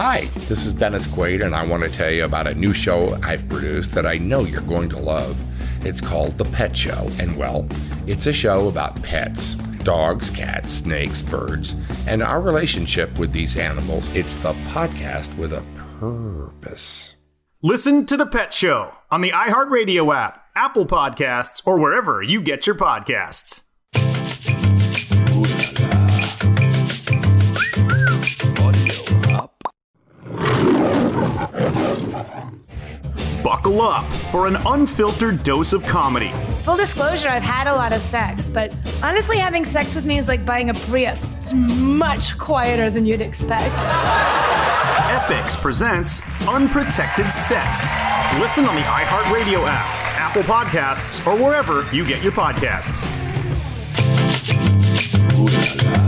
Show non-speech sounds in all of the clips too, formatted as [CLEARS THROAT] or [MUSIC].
Hi, this is Dennis Quaid, and I want to tell you about a new show I've produced that I know you're going to love. It's called The Pet Show, and well, it's a show about pets dogs, cats, snakes, birds, and our relationship with these animals. It's the podcast with a purpose. Listen to The Pet Show on the iHeartRadio app, Apple Podcasts, or wherever you get your podcasts. Buckle up for an unfiltered dose of comedy. Full disclosure, I've had a lot of sex, but honestly, having sex with me is like buying a Prius. It's much quieter than you'd expect. Epix presents Unprotected Sets. Listen on the iHeartRadio app, Apple Podcasts, or wherever you get your podcasts. Hey,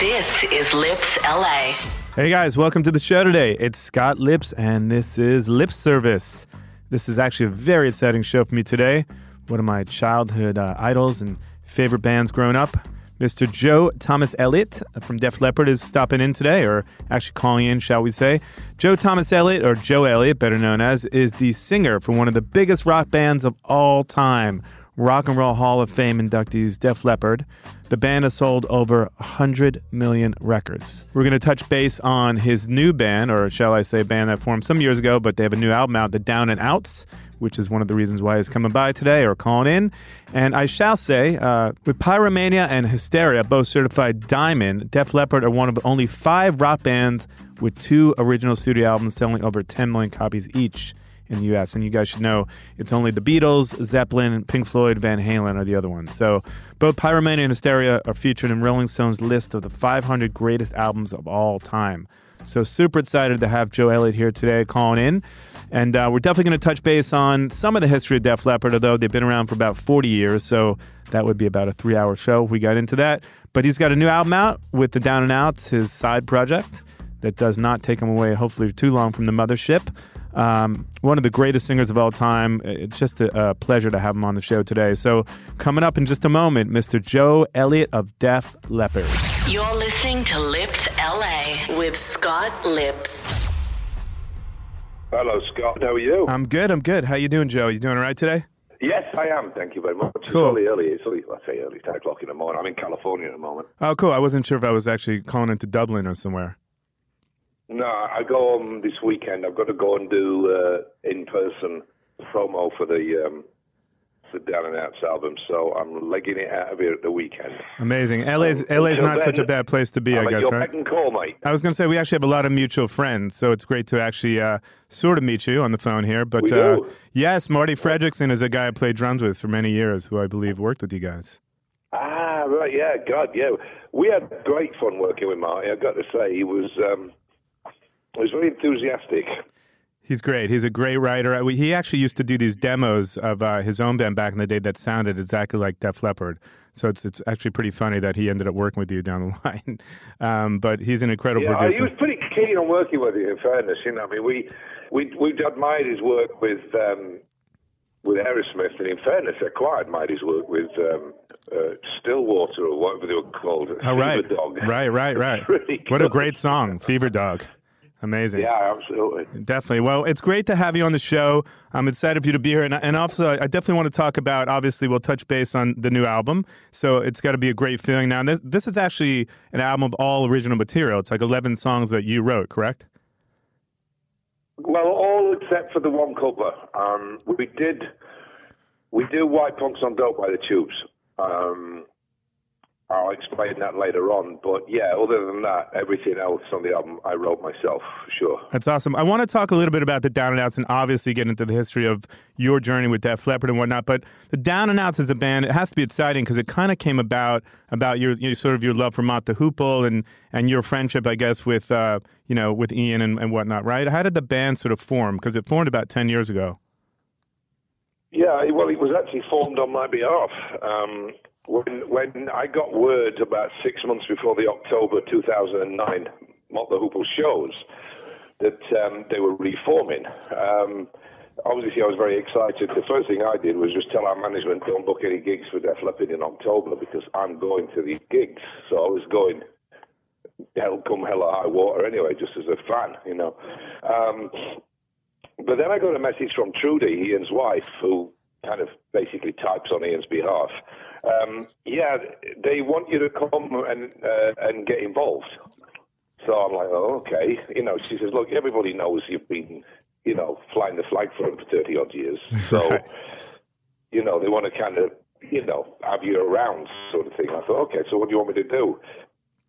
This is Lips LA. Hey guys, welcome to the show today. It's Scott Lips, and this is Lip Service. This is actually a very exciting show for me today. One of my childhood uh, idols and favorite bands growing up, Mr. Joe Thomas Elliott from Def Leppard, is stopping in today, or actually calling in, shall we say. Joe Thomas Elliott, or Joe Elliott, better known as, is the singer for one of the biggest rock bands of all time. Rock and Roll Hall of Fame inductees Def Leppard. The band has sold over 100 million records. We're going to touch base on his new band, or shall I say, band that formed some years ago, but they have a new album out, The Down and Outs, which is one of the reasons why he's coming by today or calling in. And I shall say, uh, with Pyromania and Hysteria both certified diamond, Def Leppard are one of only five rock bands with two original studio albums selling over 10 million copies each in the U.S. And you guys should know it's only the Beatles, Zeppelin, Pink Floyd, Van Halen are the other ones. So both Pyromania and Hysteria are featured in Rolling Stone's list of the 500 greatest albums of all time. So super excited to have Joe Elliott here today calling in. And uh, we're definitely going to touch base on some of the history of Def Leppard, although they've been around for about 40 years. So that would be about a three hour show. If we got into that. But he's got a new album out with the Down and Outs, his side project that does not take him away, hopefully, too long from the mothership. Um, one of the greatest singers of all time. It's just a, a, pleasure to have him on the show today. So, coming up in just a moment, Mr. Joe Elliott of Def Leppard. You're listening to Lips LA with Scott Lips. Hello, Scott. How are you? I'm good. I'm good. How you doing, Joe? You doing all right today? Yes, I am. Thank you very much. It's Cool. only early. It's only, let's say, early 10 o'clock in the morning. I'm in California at the moment. Oh, cool. I wasn't sure if I was actually calling into Dublin or somewhere. No, I go on this weekend. I've got to go and do uh, in-person promo for the um, the Down and Outs album, so I'm legging it out of here at the weekend. Amazing. LA's LA's until not such a bad place to be, I'm I guess, right? and call, mate. I was going to say we actually have a lot of mutual friends, so it's great to actually uh, sort of meet you on the phone here. But uh, yes, Marti Frederiksen is a guy I played drums with for many years, who I believe worked with you guys. Ah, right, yeah, God, yeah. We had great fun working with Marti. I've got to say, he was um, he was very enthusiastic. He's great. He's a great writer. He actually used to do these demos of uh, his own band back in the day that sounded exactly like Def Leppard. So it's it's actually pretty funny that he ended up working with you down the [LAUGHS] line. Um, but he's an incredible Yeah, producer. he was pretty keen on working with you. In fairness, you know, I mean, we we we admired his work with um, with Aerosmith, and in fairness, I quite admired his work with um, uh, Stillwater or whatever they were called. Oh, right. Fever Dog. Right, right, [LAUGHS] right. What a great song, Fever Dog. Amazing. Yeah, absolutely. Definitely. Well, it's great to have you on the show. I'm excited for you to be here. And, and also, I definitely want to talk about, obviously, we'll touch base on the new album. So it's got to be a great feeling now. And this, this is actually an album of all original material. It's like 11 songs that you wrote, correct? Well, all except for the one cover. Um, we did we do White Punks on Dope by the Tubes. Um, I'll explain that later on. But yeah, other than that, everything else on the album I wrote myself, sure. That's awesome. I want to talk a little bit about the Down and Outs and obviously get into the history of your journey with Def Leppard and whatnot. But the Down and Outs as a band, it has to be exciting because it kind of came about about your, your, sort of your love for Mott the Hoople and and your friendship, I guess, with uh, you know with Ian and, and whatnot, right? How did the band sort of form? Because it formed about ten years ago. Yeah, well, it was actually formed on my behalf. Um, when when I got word about six months before the October 2009 Mott the Hoople shows that um, they were reforming. Um, obviously, I was very excited. The first thing I did was just tell our management don't book any gigs for Def Leppard in October because I'm going to these gigs. So I was going hell come hell or high water anyway, just as a fan, you know. Um, but then I got a message from Trudy, Ian's wife, who kind of basically types on Ian's behalf. Um, yeah, they want you to come and uh, and get involved. So I'm like, oh, okay. You know, she says, look, everybody knows you've been, you know, flying the flag for them for 30 odd years. [LAUGHS] So, you know, they want to kind of, you know, have you around sort of thing. I thought, okay, so what do you want me to do?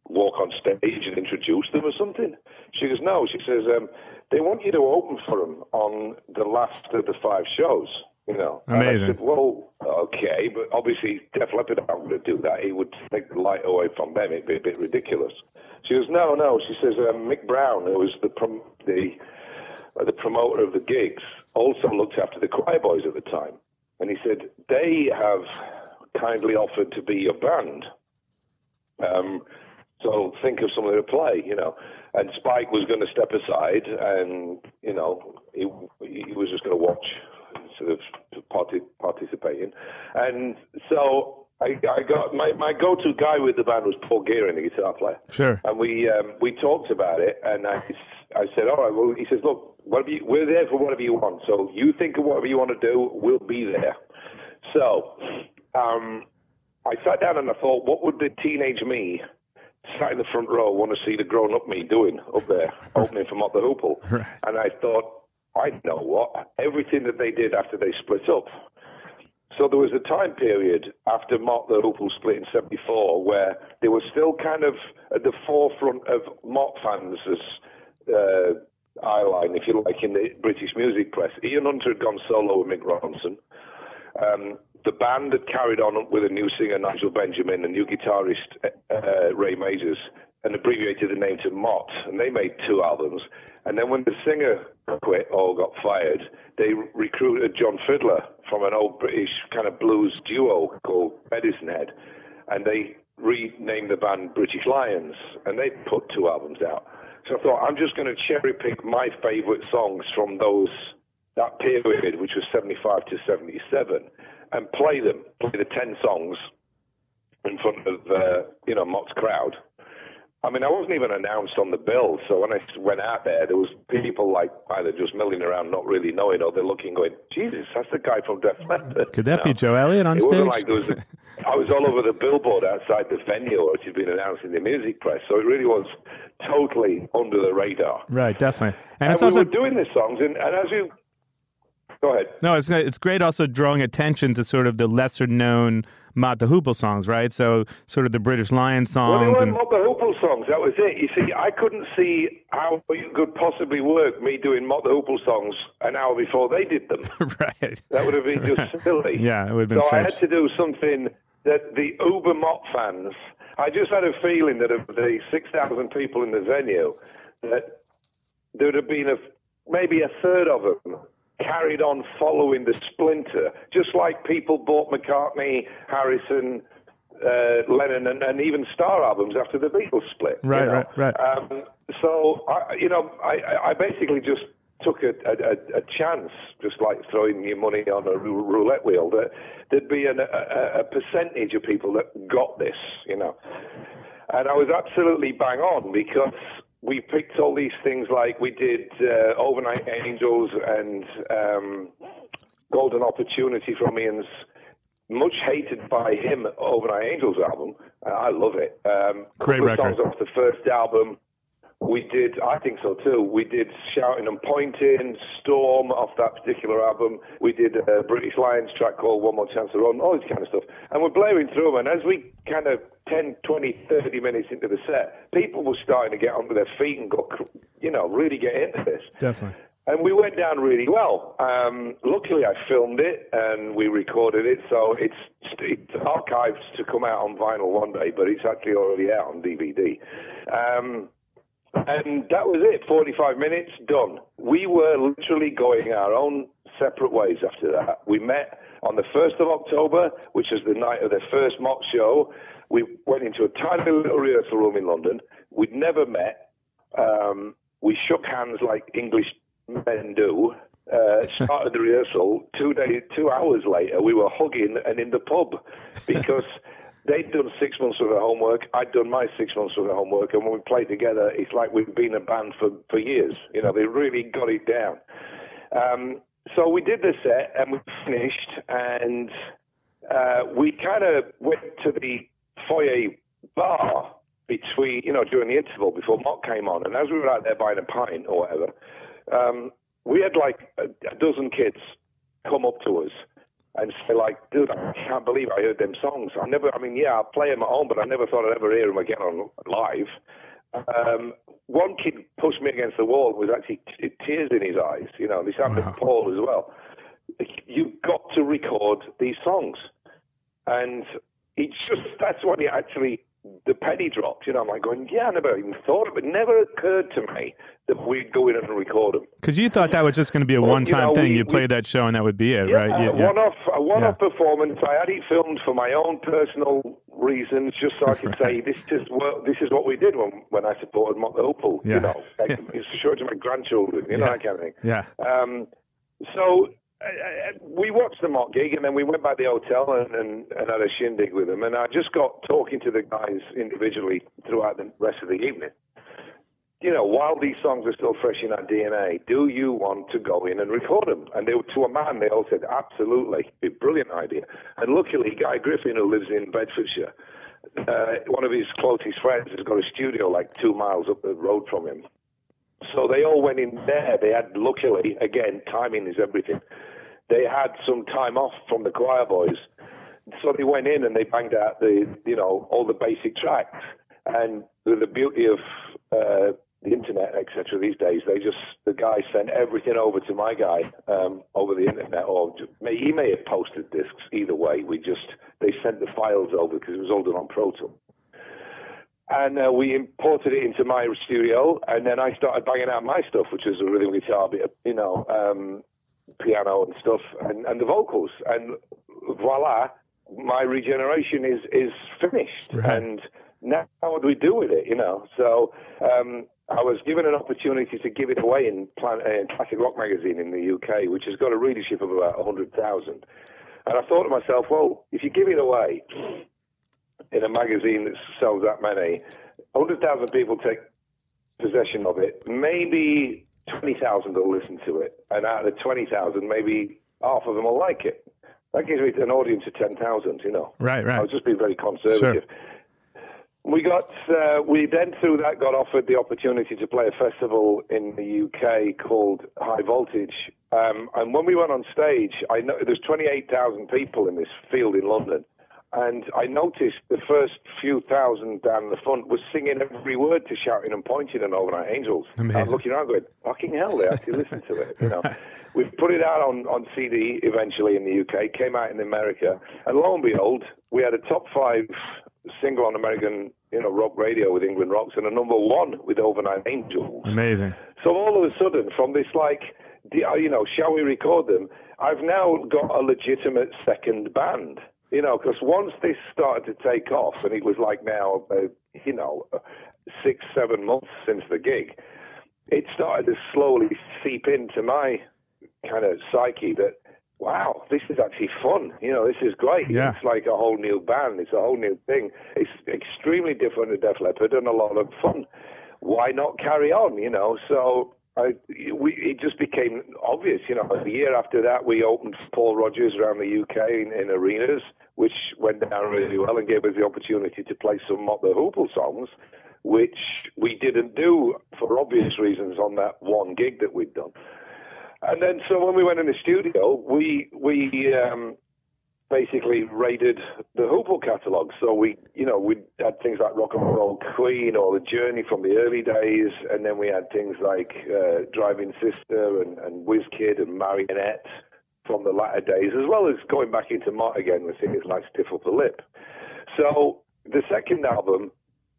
Walk on stage and introduce them or something? She goes, no. She says, um, they want you to open for them on the last of the five shows. You know, Amazing. Said, well, okay, but obviously Def Leppard aren't going to do that. He would take the light away from them. It'd be a bit ridiculous. She goes, no, no. She says, um, Mick Brown, who was the prom- the uh, the promoter of the gigs, also looked after the Quireboys at the time, and he said they have kindly offered to be your band. Um, so think of something to play, you know. And Spike was going to step aside, and you know, he he was just going to watch sort of party, participating. And so I, I got my, my go-to guy with the band was Paul Guerin, the guitar player. Sure. And we um, we talked about it, and I, I said, all right. Well, he says, look, whatever you, we're there for whatever you want. So you think of whatever you want to do, we'll be there. So um, I sat down and I thought, what would the teenage me sat in the front row want to see the grown-up me doing up there, [LAUGHS] opening for Mott the Hoople? Right. And I thought, I know what everything that they did after they split up. So there was a time period after the Hoople split in '74 where they were still kind of at the forefront of Mott fans' uh, eyeline, if you like, in the British music press. Ian Hunter had gone solo with Mick Ronson. Um, the band had carried on with a new singer, Nigel Benjamin, a new guitarist, uh, Ray Majors, and abbreviated the name to Mott. And they made two albums. And then when the singer quit or got fired, they recruited John Fiddler from an old British kind of blues duo called Medicine Head. And they renamed the band British Lions. And they put two albums out. So I thought, I'm just going to cherry pick my favorite songs from those that period, which was 75 to 77, and play them, play the 10 songs in front of, uh, you know, Mott's crowd. I mean, I wasn't even announced on the bill, so when I went out there, there was people like either just milling around, not really knowing, or they're looking, going, "Jesus, that's the guy from Def Leppard." Could that You be Joe Elliott on it stage? wasn't like there was. A, I was all over the billboard outside the venue, which had been announced in the music press, so it really was totally under the radar. right, definitely. And, And, it's we also were doing the songs, and, and as you go ahead. No, it's it's great also drawing attention to sort of the lesser known the Hoople songs, right? So sort of the British Lion Well, songs weren't and the Hoople songs. That was it. You see, I couldn't see how it could possibly work me doing the Hoople songs an hour before they did them. [LAUGHS] right. That would have been just [LAUGHS] silly. Yeah, it would have been So I had to do something that the Uber Mott fans. I just had a feeling that of the six thousand people in the venue, that there would have been a maybe a third of them carried on following the splinter, just like people bought McCartney, Harrison, uh, Lennon, and, and even Starr albums after the Beatles split. you Right, know? right, right. Um, so I, you know, I, I basically just took a, a, a chance, just like throwing your money on a roulette wheel, that there'd be an, a, a percentage of people that got this, you know. And I was absolutely bang on because we picked all these things like we did uh, Overnight Angels and um, Golden Opportunity from Ian's much hated by him Overnight Angels album. Uh, I love it. Um, Great record. songs off the first album. We did, I think so too. We did Shouting and Pointing, Storm off that particular album. We did a British Lions track called One More Chance to Run, all this kind of stuff. And we're blaring through them. And as we kind of 10, 20, 30 minutes into the set, people were starting to get onto their feet and go, you know, really get into this. Definitely. And we went down really well. Um, luckily, I filmed it and we recorded it, so it's it's archived to come out on vinyl one day, but it's actually already out on DVD. Um, and that was it. Forty-five minutes done. We were literally going our own separate ways after that. We met on the first of October, which was the night of their first Mott show. We went into a tiny little rehearsal room in London. We'd never met. Um, we shook hands like English men do. Uh, [LAUGHS] started the rehearsal. Two days, two hours later, we were hugging and in the pub because they'd done six months of their homework. I'd done my six months of their homework, and when we played together, it's like we've been a band for for years. You know, they really got it down. Um, so we did the set and we finished, and uh, we kind of went to the foyer bar between, you know, during the interval before Mott came on. And as we were out there buying a pint or whatever, um, we had like a, a dozen kids come up to us and say, like, dude, I can't believe I heard them songs. I never, I mean, yeah, I play them at home, but I never thought I'd ever hear them again on live. Um, one kid pushed me against the wall with actually t- tears in his eyes. You know, this happened to Paul as well. You've got to record these songs. And it's just, that's what it actually, the penny dropped. You know, I'm like going, yeah, I never even thought of it. Never occurred to me that we'd go in and record them. Because you thought that was just going to be a Well, one time you know, thing. we- you we- played that show and that would be it, Yeah, right? a You- one-off, a one-off Yeah. performance. I had it filmed for my own personal reasons, just so I could [LAUGHS] say this is what this is what we did when when I supported Mott. Yeah. You know, like, [LAUGHS] it's show it to my grandchildren. You know Yeah. that kind of thing. Yeah. Um, so uh, uh, we watched the Mott gig, and then we went back to the hotel and, and, and had a shindig with them. And I just got talking to the guys individually throughout the rest of the evening. You know, while these songs are still fresh in our DNA, do you want to go in and record them? And they to a man, they all said, absolutely, a brilliant idea. And luckily, Guy Griffin, who lives in Bedfordshire, uh, one of his closest friends has got a studio like two miles up the road from him. So they all went in there. They had, luckily, again, timing is everything. They had some time off from the Quireboys. So they went in and they banged out the, you know, all the basic tracks. And the, beauty of uh, the internet, etc. These days, they just the guy sent everything over to my guy um, over the internet, or may, he may have posted discs. Either way, we just they sent the files over because it was all done on Pro Tool and uh, we imported it into my studio, and then I started banging out my stuff, which was a rhythm guitar, bit of, you know, um, piano and stuff, and, and the vocals, and voila, my regeneration is is finished, and now what do we do with it, you know? So um, I was given an opportunity to give it away in, Plan- uh, Classic Rock magazine in the UK, which has got a readership of about hundred thousand, and I thought to myself, well, if you give it away in a magazine that sells that many, 100,000 people take possession of it. Maybe 20,000 will listen to it. And out of the 20,000, maybe half of them will like it. That gives me an audience of 10,000, you know. Right, right. I was just being very conservative. We got, uh, we then through that got offered the opportunity to play a festival in the UK called High Voltage. Um, and when we went on stage, I know there's 28,000 people in this field in London. And I noticed the first few thousand down the front was singing every word to shouting and pointing and overnight angels. I was Amazing. looking around going, fucking hell, they actually listen to it. You know, [LAUGHS] we put it out on, on CD eventually in the UK, came out in America, and lo and behold, we had a top five single on American, you know, rock radio with England Rocks and a number one with Overnight Angels. Amazing. So all of a sudden, from this like, uh, you know, shall we record them? I've now got a legitimate second band. You know, because once this started to take off, and it was like now, uh, you know, six, seven months since the gig, it started to slowly seep into my kind of psyche that, wow, this is actually fun. You know, this is great. Yeah. It's like a whole new band. It's a whole new thing. It's extremely different to Def Leppard and a lot of fun. why not carry on? You know, so I, we, it just became obvious. You know, a year after that, we opened Paul Rodgers around the UK in, in arenas, which went down really well and gave us the opportunity to play some Mott the Hoople songs, which we didn't do for obvious reasons on that one gig that we'd done. And then, so when we went in the studio, we we um, basically raided the Hoople catalogue. So we, you know, we had things like Rock and Roll Queen or The Journey from the early days, and then we had things like uh, Driving Sister and, and Whizz Kid and Marionette from the latter days, as well as going back into Mott again with things like Stiff Upper Lip. So the second album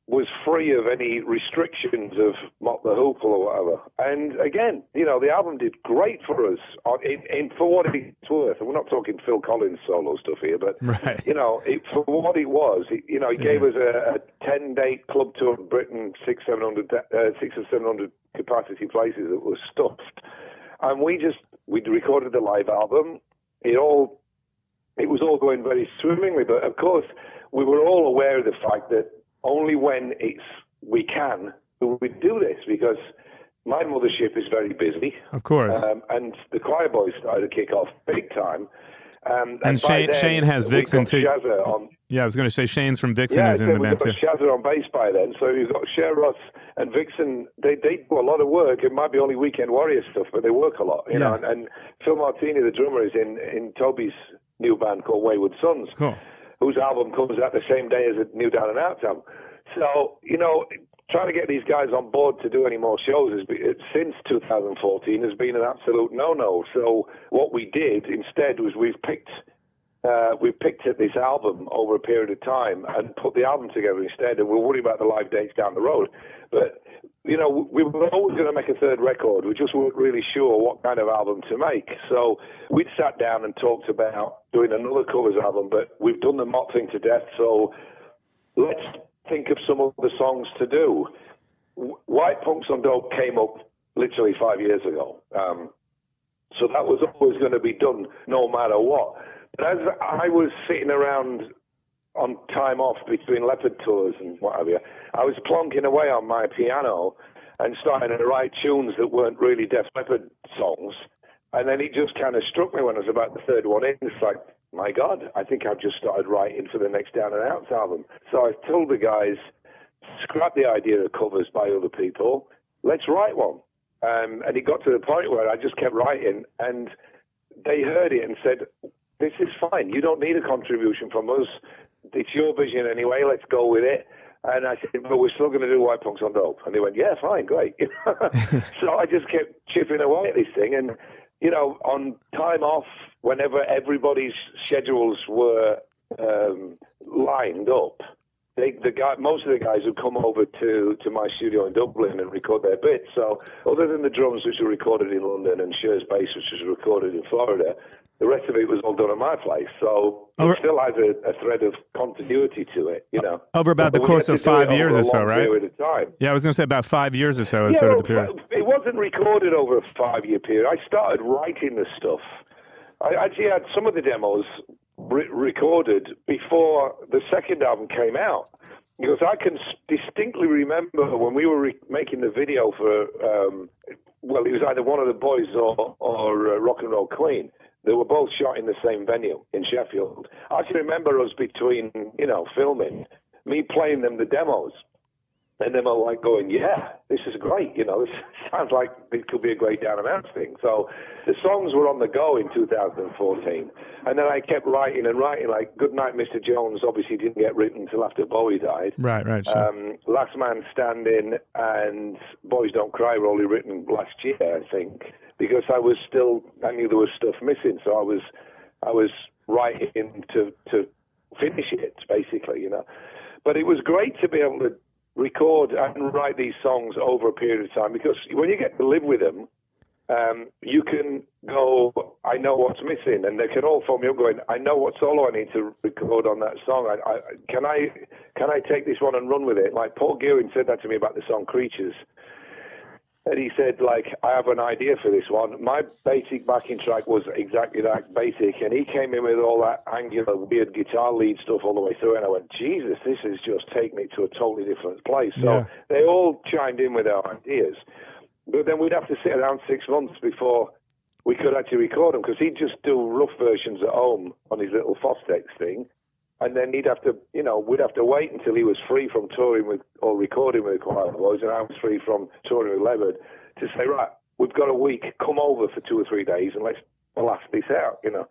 was free of any restrictions of Mott the Hoople or whatever. And again, you know, the album did great for us in, in for what it's worth. And we're not talking Phil Collins solo stuff here, but Right. you know, it, for what it was, it, you know, it gave us a, a ten-day club tour in Britain, six, seven hundred, uh, six or seven hundred capacity places that were stuffed, and we just we recorded the live album. It all it was all going very swimmingly, but of course, we were all aware of the fact that only when it's we can we do this because my mothership is very busy. Of course. Um, and the Quireboys started to kick off big time. Um, And by Shane- then, Shane has Vixen too. On, yeah, I was going to say Shane's from Vixen yeah, is in the band too. Shazza on bass by then. So you've got Share Ross and Vixen. They they do a lot of work. It might be only Weekend Warrior stuff, but they work a lot. You know. Yeah. And, and Phil Martini, the drummer, is in in Toby's new band called Wayward Sons Cool. Whose album comes out the same day as a New Down and Out album. So, you know, trying to get these guys on board to do any more shows has been, since 2014 has been an absolute no-no. So what we did instead was we've picked uh, we picked at this album over a period of time and put the album together instead, and we'll worry about the live dates down the road. But you know, we were always going to make a third record. We just weren't really sure what kind of album to make. So we'd sat down and talked about doing another covers album, but we've done the Mott thing to death. So let's think of some other songs to do. White Punks on Dope came up literally five years ago. Um, so that was always going to be done no matter what. But as I was sitting around on time off between Leppard tours and what have you, I was plonking away on my piano and starting to write tunes that weren't really Def Leppard songs. And then it just kind of struck me when I was about the third one in. It's like, my God, I think I've just started writing for the next Down and Outs album. So I told the guys, scrap the idea of covers by other people. Let's write one. Um, and it got to the point where I just kept writing, and they heard it and said, "This is fine. You don't need a contribution from us. It's your vision anyway. Let's go with it." And I said, "But we're still going to do White Punks on Dope." And they went, "Yeah, fine, great." [LAUGHS] so I just kept chipping away at this thing, and you know, on time off, whenever everybody's schedules were um, lined up, they, the guy, most of the guys would come over to, to my studio in Dublin and record their bits. So, other than the drums, which were recorded in London, and Share's bass, which was recorded in Florida, the rest of it was all done at my place. So, Over- it still has a, a thread of continuity to it, you know. Over about the But we course of to do it five years or so, right? Period of time. Yeah, I was going to say about five years or so is Yeah, sort of the period. It wasn't recorded over a five year period. I started writing the stuff. I actually had some of the demos re- recorded before the second album came out. Because I can distinctly remember when we were re- making the video for, um, well, it was either one of the boys or, or uh, Rock and Roll Queen. They were both shot in the same venue in Sheffield. I can remember us between, you know, filming, me playing them the demos. And then I'm like going, yeah, this is great. You know, [LAUGHS] this sounds like it could be a great down and out thing. So the songs were on the go in 2014. And then I kept writing and writing, like Good Night, Mr. Jones obviously didn't get written until after Bowie died. Right, right. Sure. Um, Last Man Standing and Boys Don't Cry were only written last year, I think, because I was still, I knew there was stuff missing. So I was, I was writing to, to finish it, basically, you know. But it was great to be able to record and write these songs over a period of time because when you get to live with them, um, you can go, I know what's missing, and they can all phone me up going, I know what solo I need to record on that song. I, I, can I can I take this one and run with it? Like Paul Guerin said that to me about the song Creatures. And he said, like, I have an idea for this one. My basic backing track was exactly that basic, and he came in with all that angular, weird guitar lead stuff all the way through, and I went, Jesus, this is just taken me to a totally different place. So Yeah. they all chimed in with their ideas, but then we'd have to sit around six months before we could actually record them because he'd just do rough versions at home on his little Fostex thing, and then he'd have to, you know, we'd have to wait until he was free from touring with or recording with the Boys, and I was free from touring with Leppard to say, right, we've got a week, come over for two or three days and let's blast this out, you know.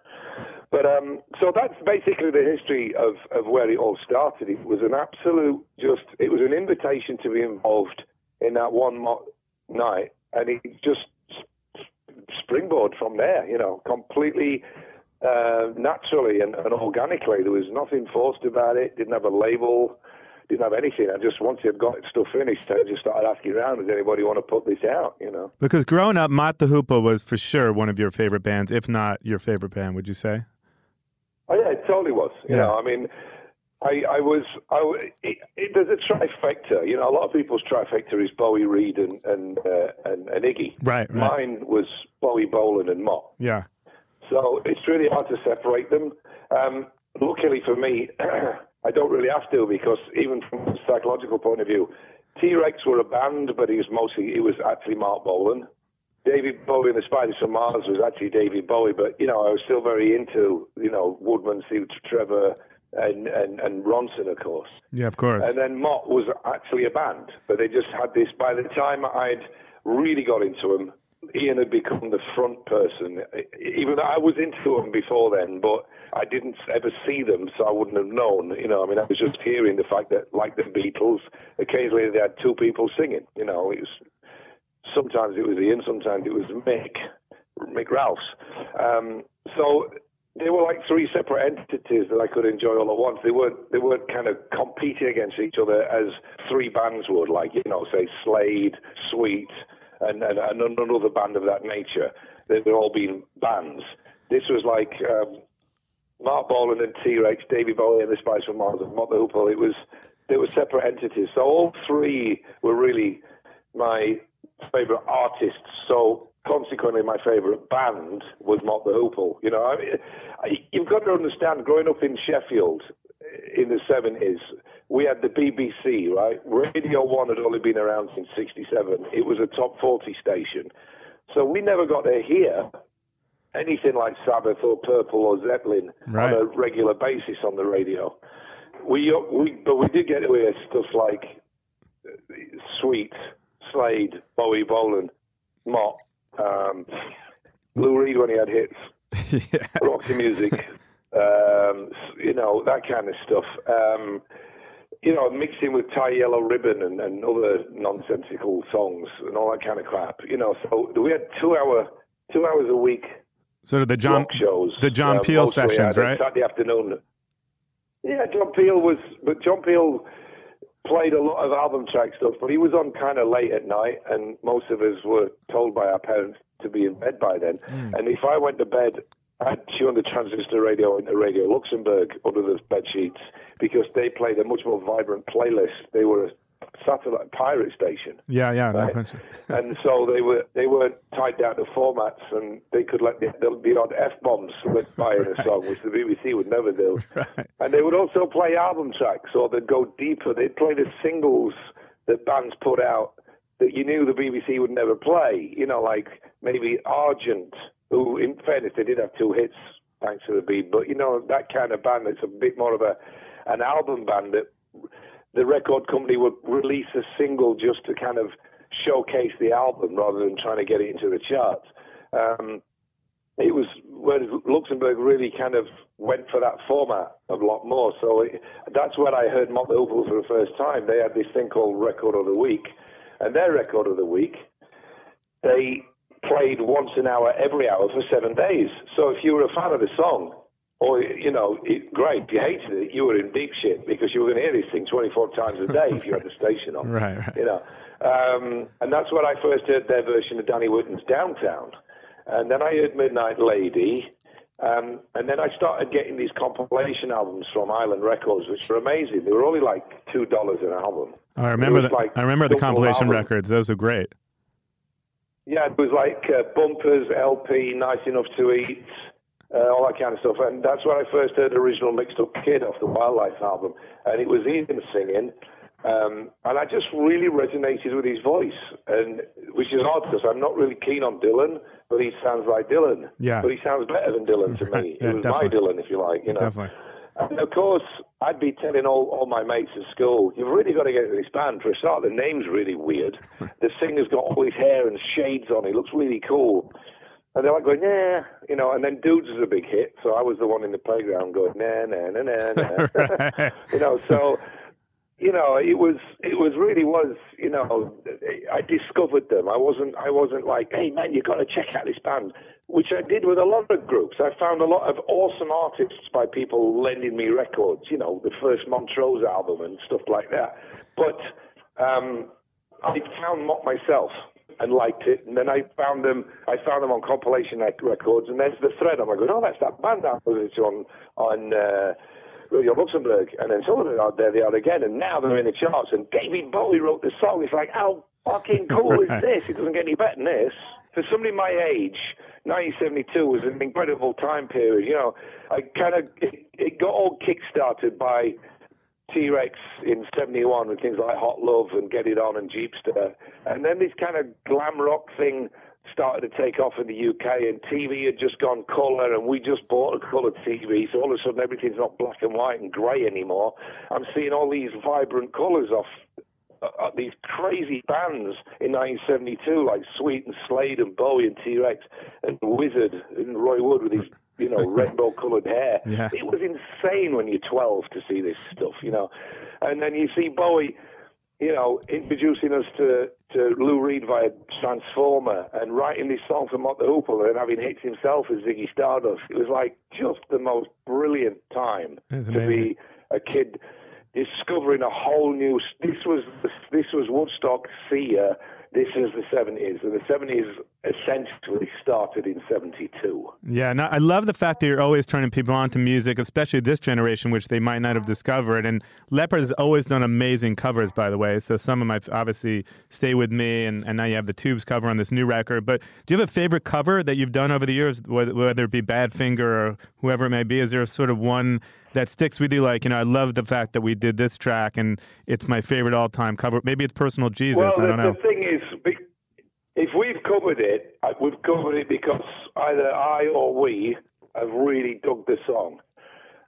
But um, so that's basically the history of, of where it all started. It was an absolute, just, it was an invitation to be involved in that one mo- night, and it just springboard from there, you know, completely uh, naturally and, and organically. There was nothing forced about it, didn't have a label, didn't have anything. I just, once I'd got stuff finished, I just started asking around, does anybody want to put this out, you know? Because growing up, Mott the Hoople was for sure one of your favorite bands, if not your favorite band, would you say? Oh yeah, it totally was. You Yeah. know, I mean, I, I was, I, it, it, there's a trifecta. You know, a lot of people's trifecta is Bowie, Reed, and and, uh, and and Iggy. Right, right. Mine was Bowie, Bolan, and Mott. Yeah. So it's really hard to separate them. Um, luckily for me, [CLEARS THROAT] I don't really have to because even from a psychological point of view, T Rex were a band, but he was mostly it was actually Marc Bolan. David Bowie and the Spiders from Mars was actually David Bowie, but you know I was still very into you know Woodman, Steve Trevor, and and and Ronson, of course. Yeah, of course. And then Mott was actually a band, but they just had this. By the time I'd really got into him, Ian had become the front person. Even though I was into them before then, but I didn't ever see them, so I wouldn't have known. You know, I mean, I was just hearing the fact that, like the Beatles, occasionally they had two people singing. You know, it was sometimes it was Ian, sometimes it was Mick, Mick Rouse. Um, so they were like three separate entities that I could enjoy all at once. They weren't they weren't kind of competing against each other as three bands would, like you know, say Slade, Sweet, and and, and another band of that nature. They've all been bands. This was like um, Marc Bolan and T Rex, Davey Bowie and the Spice from Mars, and Mott the Hoople. It was they were separate entities. So all three were really my favorite artists. So consequently, my favorite band was Mott the Hoople. You know, I mean, you've got to understand. Growing up in Sheffield in the seventies, we had the BBC. Right, Radio One had only been around since '67. It was a top forty station, so we never got to hear anything like Sabbath or Purple or Zeppelin Right. on a regular basis on the radio. We, we but we did get to hear stuff like uh, Sweet, Slade, Bowie, Bolan, Mott, um, Lou Reed when he had hits, [LAUGHS] yeah. Roxy Music, um, you know that kind of stuff. Um, you know, mixing with Tie Yellow Ribbon and, and other nonsensical songs and all that kind of crap. You know, so we had two hour, two hours a week Sort of the John shows. the John uh, Peel sessions, right? Saturday afternoon. Yeah, John Peel was, but John Peel played a lot of album track stuff, but he was on kind of late at night, and most of us were told by our parents to be in bed by then. Hmm. And if I went to bed, I'd tune the transistor radio into Radio Luxembourg under the bed sheets because they played a much more vibrant playlist. They were a satellite pirate station. Yeah, yeah. no Right. question. [LAUGHS] and so they were they weren't tied down to formats, and they could let the, the, the odd f bombs slip by in a [LAUGHS] song, which the BBC would never do. [LAUGHS] Right. And they would also play album tracks, or they'd go deeper. They'd play the singles that bands put out that you knew the BBC would never play. You know, like maybe Argent, who, in fairness, they did have two hits thanks to the beat, but you know that kind of band that's a bit more of a an album band that the record company would release a single just to kind of showcase the album rather than trying to get it into the charts. Um, it was whereas Luxembourg really kind of went for that format a lot more. So it, that's when I heard the for the first time. They had this thing called Record of the Week, and their Record of the Week, they played once an hour every hour for seven days. So if you were a fan of the song, or you know, it, great. If you hated it, you were in deep shit because you were going to hear this thing 24 times a day if you had the station on. [LAUGHS] Right, right. You know, um, and that's when I first heard their version of Danny Whitten's Downtown, and then I heard Midnight Lady, um, and then I started getting these compilation albums from Island Records, which were amazing. They were only like two dollars an album. I remember the, like I remember the compilation album. records. Those are great. Yeah, it was like uh, bumpers, LP, nice enough to eat, uh, all that kind of stuff. And that's where I first heard original mixed up kid off the Wildlife album, and it was Ian singing. Um, and I just really resonated with his voice, and which is odd because I'm not really keen on Dylan, but he sounds like Dylan. Yeah. But he sounds better than Dylan to [LAUGHS] me. Yeah, it was definitely. my Dylan, if you like. You know. Definitely. And of course, I'd be telling all, all my mates at school, you've really got to get into this band. For a start, the name's really weird. [LAUGHS] the singer's got all his hair and shades on. He looks really cool. And they're like going, yeah, you know, and then Dudes is a big hit. So I was the one in the playground going, nah, nah, nah, nah, nah. [LAUGHS] you know, so, you know, it was, it was really was, you know, I discovered them. I wasn't, I wasn't like, hey man, you've got to check out this band, which I did with a lot of groups. I found a lot of awesome artists by people lending me records, you know, the first Montrose album and stuff like that. But, um, I found Mott myself and liked it, and then I found them. I found them on compilation records, and there's the thread. I'm like, oh, that's that band that was on on uh, Radio Luxembourg, and then some of them are there. They are again, and now they're in the charts. And David Bowie wrote the song. It's like, how fucking cool is [LAUGHS] this? It doesn't get any better than this. For somebody my age, 1972 was an incredible time period. You know, I kind of it, it got all kick-started by T-Rex in 71 with things like Hot Love and Get It On and Jeepster. And then this kind of glam rock thing started to take off in the UK and TV had just gone colour and we just bought a coloured TV. So all of a sudden everything's not black and white and grey anymore. I'm seeing all these vibrant colours off uh, uh, these crazy bands in 1972 like Sweet and Slade and Bowie and T-Rex and Wizzard and Roy Wood with his you know, [LAUGHS] rainbow coloured hair. Yeah. It was insane when you're 12 to see this stuff, you know. And then you see Bowie, you know, introducing us to, to Lou Reed via Transformer and writing this song for Mott the Hoople and having hits himself as Ziggy Stardust. It was like just the most brilliant time to be a kid discovering a whole new. This was this was Woodstock Sia. This is the 70s, and the 70s essentially started in 72. Yeah, no, I love the fact that you're always turning people on to music, especially this generation, which they might not have discovered. And Leppard has always done amazing covers, by the way. So some of my obviously Stay With Me, and, and now you have the Tubes cover on this new record. But do you have a favorite cover that you've done over the years, whether, whether it be Badfinger or whoever it may be? Is there sort of one that sticks with you? Like, you know, I love the fact that we did this track and it's my favorite all time cover. Maybe it's Personal Jesus. Well, I don't know. the thing is, be- if we've covered it, uh, we've covered it because either I or we have really dug the song.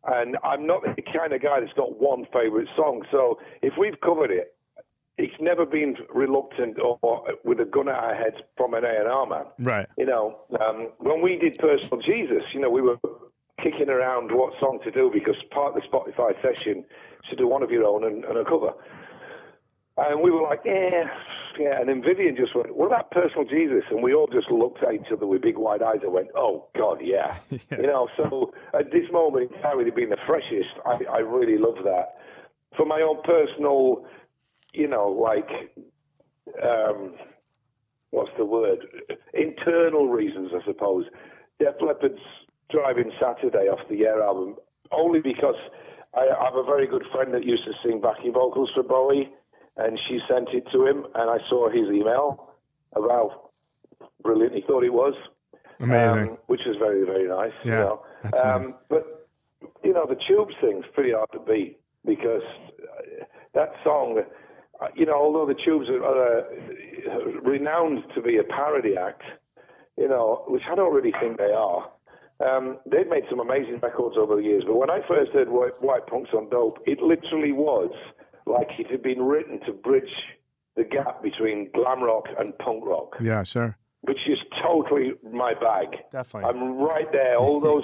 And I'm not the kind of guy that's got one favourite song. So if we've covered it, it's never been reluctant or, or with a gun at our heads from an A&R man. Right. You know, um, when we did Personal Jesus, you know, we were kicking around what song to do because part of the Spotify session to do one of your own and, and a cover. And we were like, yeah, yeah. And then Vivian just went, what about Personal Jesus? And we all just looked at each other with big wide eyes and went, oh, God, yeah. [LAUGHS] You know, so at this moment in time, with it being the freshest, I, I really love that. For my own personal, you know, like, um, what's the word? Internal reasons, I suppose. Def Leppard's Drive-In Saturday off the Air album, only because I have a very good friend that used to sing backing vocals for Bowie, and she sent it to him, and I saw his email about brilliant he thought it was, Amazing. um, which is very, very nice. Yeah, you know. um, but you know, the Tubes thing's pretty hard to beat because uh, that song, uh, you know, although the Tubes are, are uh, renowned to be a parody act, you know, which I don't really think they are. Um, they've made some amazing records over the years, but when I first heard White, White Punks on Dope, it literally was like it had been written to bridge the gap between glam rock and punk rock Yeah, sure. which is totally my bag. Definitely. I'm right there. All [LAUGHS] those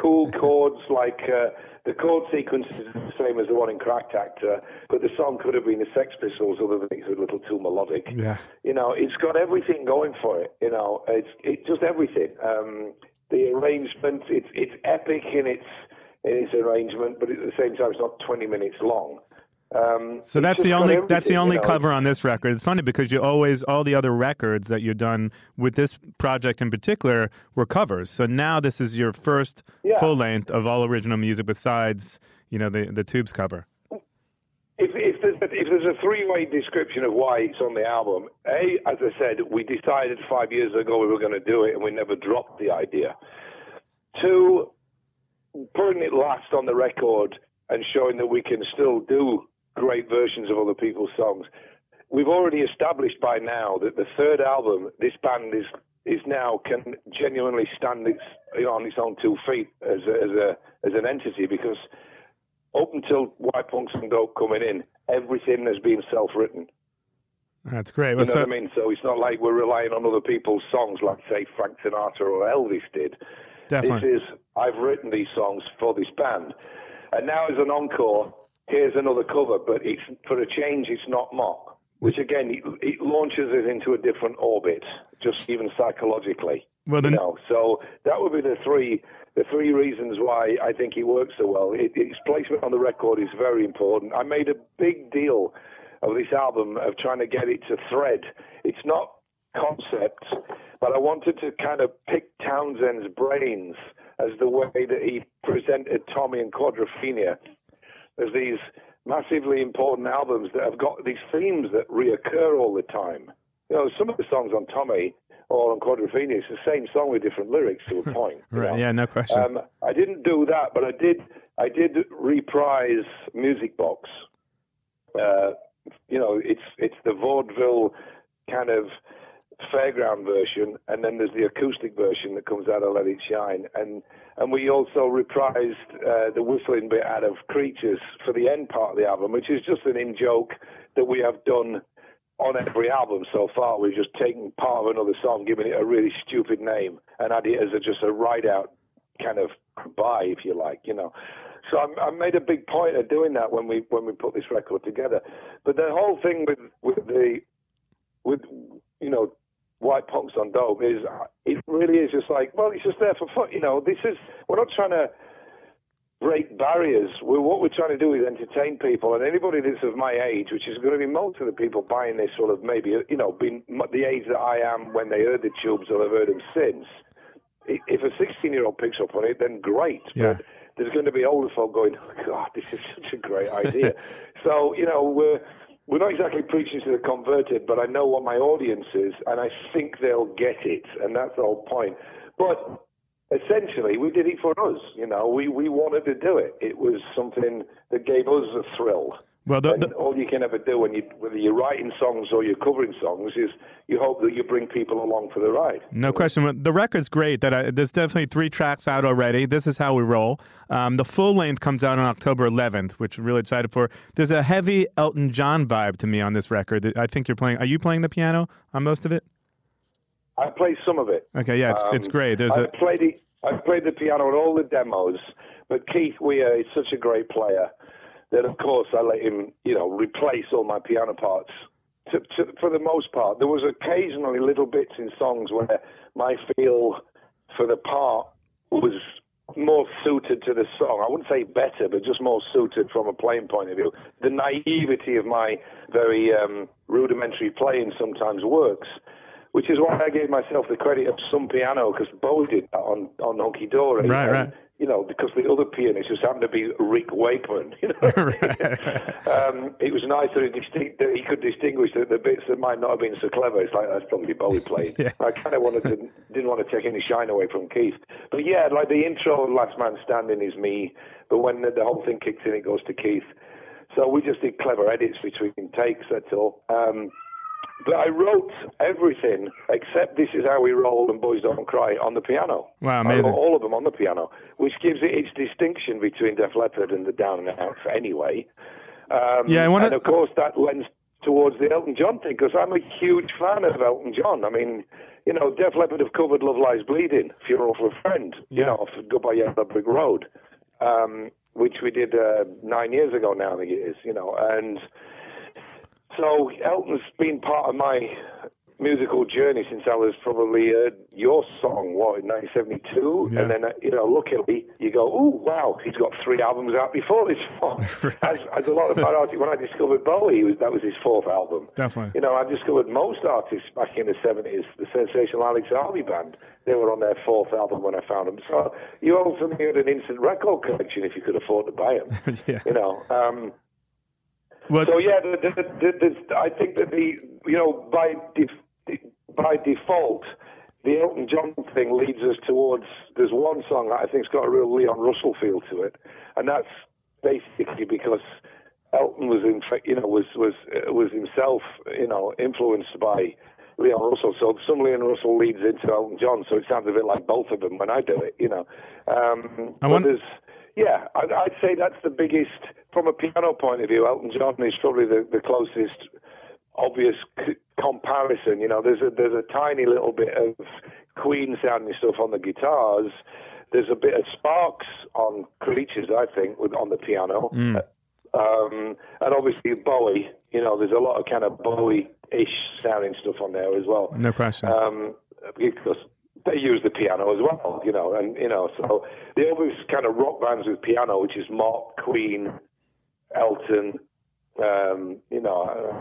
cool chords, like uh, the chord sequence is the same as the one in Cracked Actor, but the song could have been the Sex Pistols, other than it's a little too melodic. Yeah. You know, it's got everything going for it. You know, it's it's just everything. Um, the arrangement, it's it's epic in its in its arrangement, but at the same time, it's not 20 minutes long. Um, So that's the only that's the only cover on this record. It's funny because you always all the other records that you've done with this project in particular were covers. So now this is your first Yeah. full length of all original music besides you know the the Tubes cover. if, if if there's if there's a three-way description of why it's on the album, a, as I said, we decided five years ago we were going to do it, and we never dropped the idea. Two, putting it last on the record and showing that we can still do great versions of other people's songs. We've already established by now that the third album, this band is is now can genuinely stand its you know, on its own two feet as a, as a as an entity because up until White Punks and Dope coming in, everything has been self-written. That's great. You know what I mean? So it's not like we're relying on other people's songs, like say Frank Sinatra or Elvis did. Definitely. This is I've written these songs for this band, and now as an encore, here's another cover, but it's for a change, it's not Mott, which again it, it launches it into a different orbit, just even psychologically. Well, then- you know, so that would be the three the three reasons why I think it works so well. It, its placement on the record is very important. I made a big deal of this album of trying to get it to thread. It's not concept, but I wanted to kind of pick Townshend's brains as the way that he presented Tommy and Quadrophenia as these massively important albums that have got these themes that reoccur all the time. You know, some of the songs on Tommy or on Quadrophenia, it's the same song with different lyrics to a point. you Right, know. yeah, no question. Um, I didn't do that, but I did. I did reprise Music Box. Uh, you know, it's it's the vaudeville kind of fairground version, and then there's the acoustic version that comes out of Let It Shine, and and we also reprised uh, the whistling bit out of Creatures for the end part of the album, which is just an in joke that we have done on every album so far. We've just taken part of another song, given it a really stupid name, and had it as a, just a ride out kind of goodbye, if you like, you know. So I, I made a big point of doing that when we when we put this record together. But the whole thing with with the with you know white punks on dope is it really is just like well it's just there for fun. You know this is we're not trying to break barriers. We're, what we're trying to do is entertain people, and anybody that's of my age, which is going to be most of the people buying this, sort of maybe you know, been the age that I am when they heard the Tubes or have heard them since. If a 16-year-old picks up on it, then great. Yeah. But there's going to be older folk going, oh, God, this is such a great idea. [LAUGHS] so you know, we're we're not exactly preaching to the converted, but I know what my audience is, and I think they'll get it, and that's the whole point. But essentially, we did it for us. You know, we, we wanted to do it. It was something that gave us a thrill. Well, the- the- all you can ever do when you whether you're writing songs or you're covering songs is you hope that you bring people along for the ride. No question. The record's great. That I, there's definitely three tracks out already. This is how we roll. Um, the full length comes out on October 11th, which we're really excited for. There's a heavy Elton John vibe to me on this record. I think you're playing. Are you playing the piano on most of it? I play some of it. Okay, yeah, it's it's Um, great. There's I a played it. I played the piano on all the demos, but Keith Weir is such a great player that, of course, I let him, you know, replace all my piano parts. To, to, for the most part, there was occasionally little bits in songs where my feel for the part was more suited to the song. I wouldn't say better, but just more suited from a playing point of view. The naivety of my very um, rudimentary playing sometimes works which is why I gave myself the credit of some piano because Bowie did that on on Hunky Dory. Right, and, right. You know, because the other pianist just happened to be Rick Wakeman. [LAUGHS] You know, [LAUGHS] um, it was nice that, he distinct, that he could distinguish the, the bits that might not have been so clever. It's like that's probably Bowie [LAUGHS] playing. Yeah. I kind of wanted to didn't want to take any shine away from Keith, but yeah, like the intro, of "Last Man Standing" is me, but when the, the whole thing kicks in, it goes to Keith. So we just did clever edits between takes. That's all. Um, but I wrote everything except "This Is How We Roll" and "Boys Don't Cry" on the piano. Wow, amazing. all of them on the piano, which gives it its distinction between Def Leppard and the Down and Outs. Anyway, um, Yeah, I wanna- and of course that lends towards the Elton John thing because I'm a huge fan of Elton John. I mean, you know, Def Leppard have covered "Love Lies Bleeding," "Funeral for a Friend," you know, off "Goodbye Yellow Brick Road," um, which we did uh, nine years ago now. I think it is, you know, and so Elton's been part of my musical journey since I was probably uh, your song, what, in 1972? Yeah. And then, uh, you know, luckily you go, oh, wow, he's got three albums out before this one. [LAUGHS] as, as a lot of my artists, when I discovered Bowie, was, that was his fourth album. Definitely. You know, I discovered most artists back in the 70s, the sensational Alex Harvey band. They were on their fourth album when I found them. So you ultimately had an instant record collection if you could afford to buy them. [LAUGHS] Yeah. You know, um, What- So yeah, the, the, the, the, I think that the you know by def, by default, the Elton John thing leads us towards. There's one song that I think's got a real Leon Russell feel to it, and that's basically because Elton was in fact, you know, was was was himself, you know, influenced by Leon Russell. So some Leon Russell leads into Elton John, so it sounds a bit like both of them when I do it, you know. Um, I but want- there's, yeah, I'd, I'd say that's the biggest from a piano point of view. Elton John is probably the, the closest obvious c- comparison. You know, there's a there's a tiny little bit of Queen sounding stuff on the guitars. There's a bit of Sparks on Creatures, I think, with on the piano. Um, and obviously Bowie, you know, there's a lot of kind of Bowie-ish sounding stuff on there as well. No question. Um, because they use the piano as well, you know, and you know, so the obvious kind of rock bands with piano, which is Mark, Queen, Elton, um, you know, uh,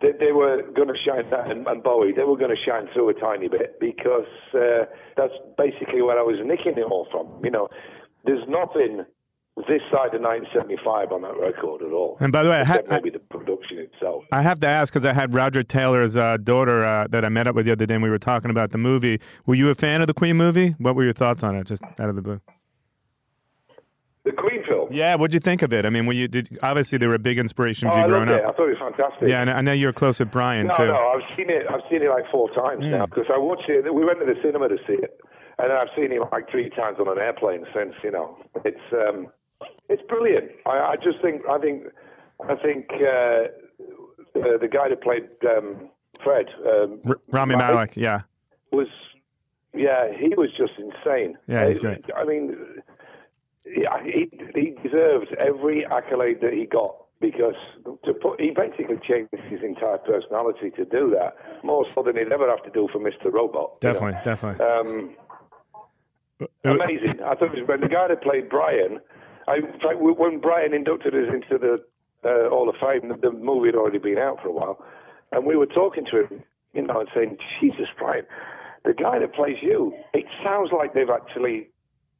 they, they were going to shine and, and Bowie. They were going to shine through a tiny bit because uh, that's basically where I was nicking it all from. You know, there's nothing this side of 1975 on that record at all. And by the way, I ha- maybe the production itself. I have to ask because I had Roger Taylor's uh, daughter uh, that I met up with the other day, and we were talking about the movie. Were you a fan of the Queen movie? What were your thoughts on it, just out of the blue? The Queen film. Yeah, what'd you think of it? I mean, were you did obviously they were a big inspiration Oh, for you I growing loved it. up. I thought it was fantastic. Yeah, and I know you're close with Brian No, too. no, I've seen it. I've seen it like four times Hmm. now because I watched it. We went to the cinema to see it, and I've seen it like three times on an airplane since. You know, it's um, it's brilliant. I, I just think I think I think uh, the, the guy that played um, Fred um, R- Rami Malek yeah. was yeah he was just insane. Yeah, he's Uh, great. I mean, yeah, he he deserves every accolade that he got because to put he basically changed his entire personality to do that more so than he'd ever have to do for Mr. Robot. you know. Definitely, definitely. Um, Uh, amazing. I thought it was when the guy that played Brian. I, in fact, when Brian inducted us into the uh, Hall of Fame, the, the movie had already been out for a while, and we were talking to him, you know, and saying, "Jesus, Brian, the guy that plays you, it sounds like they've actually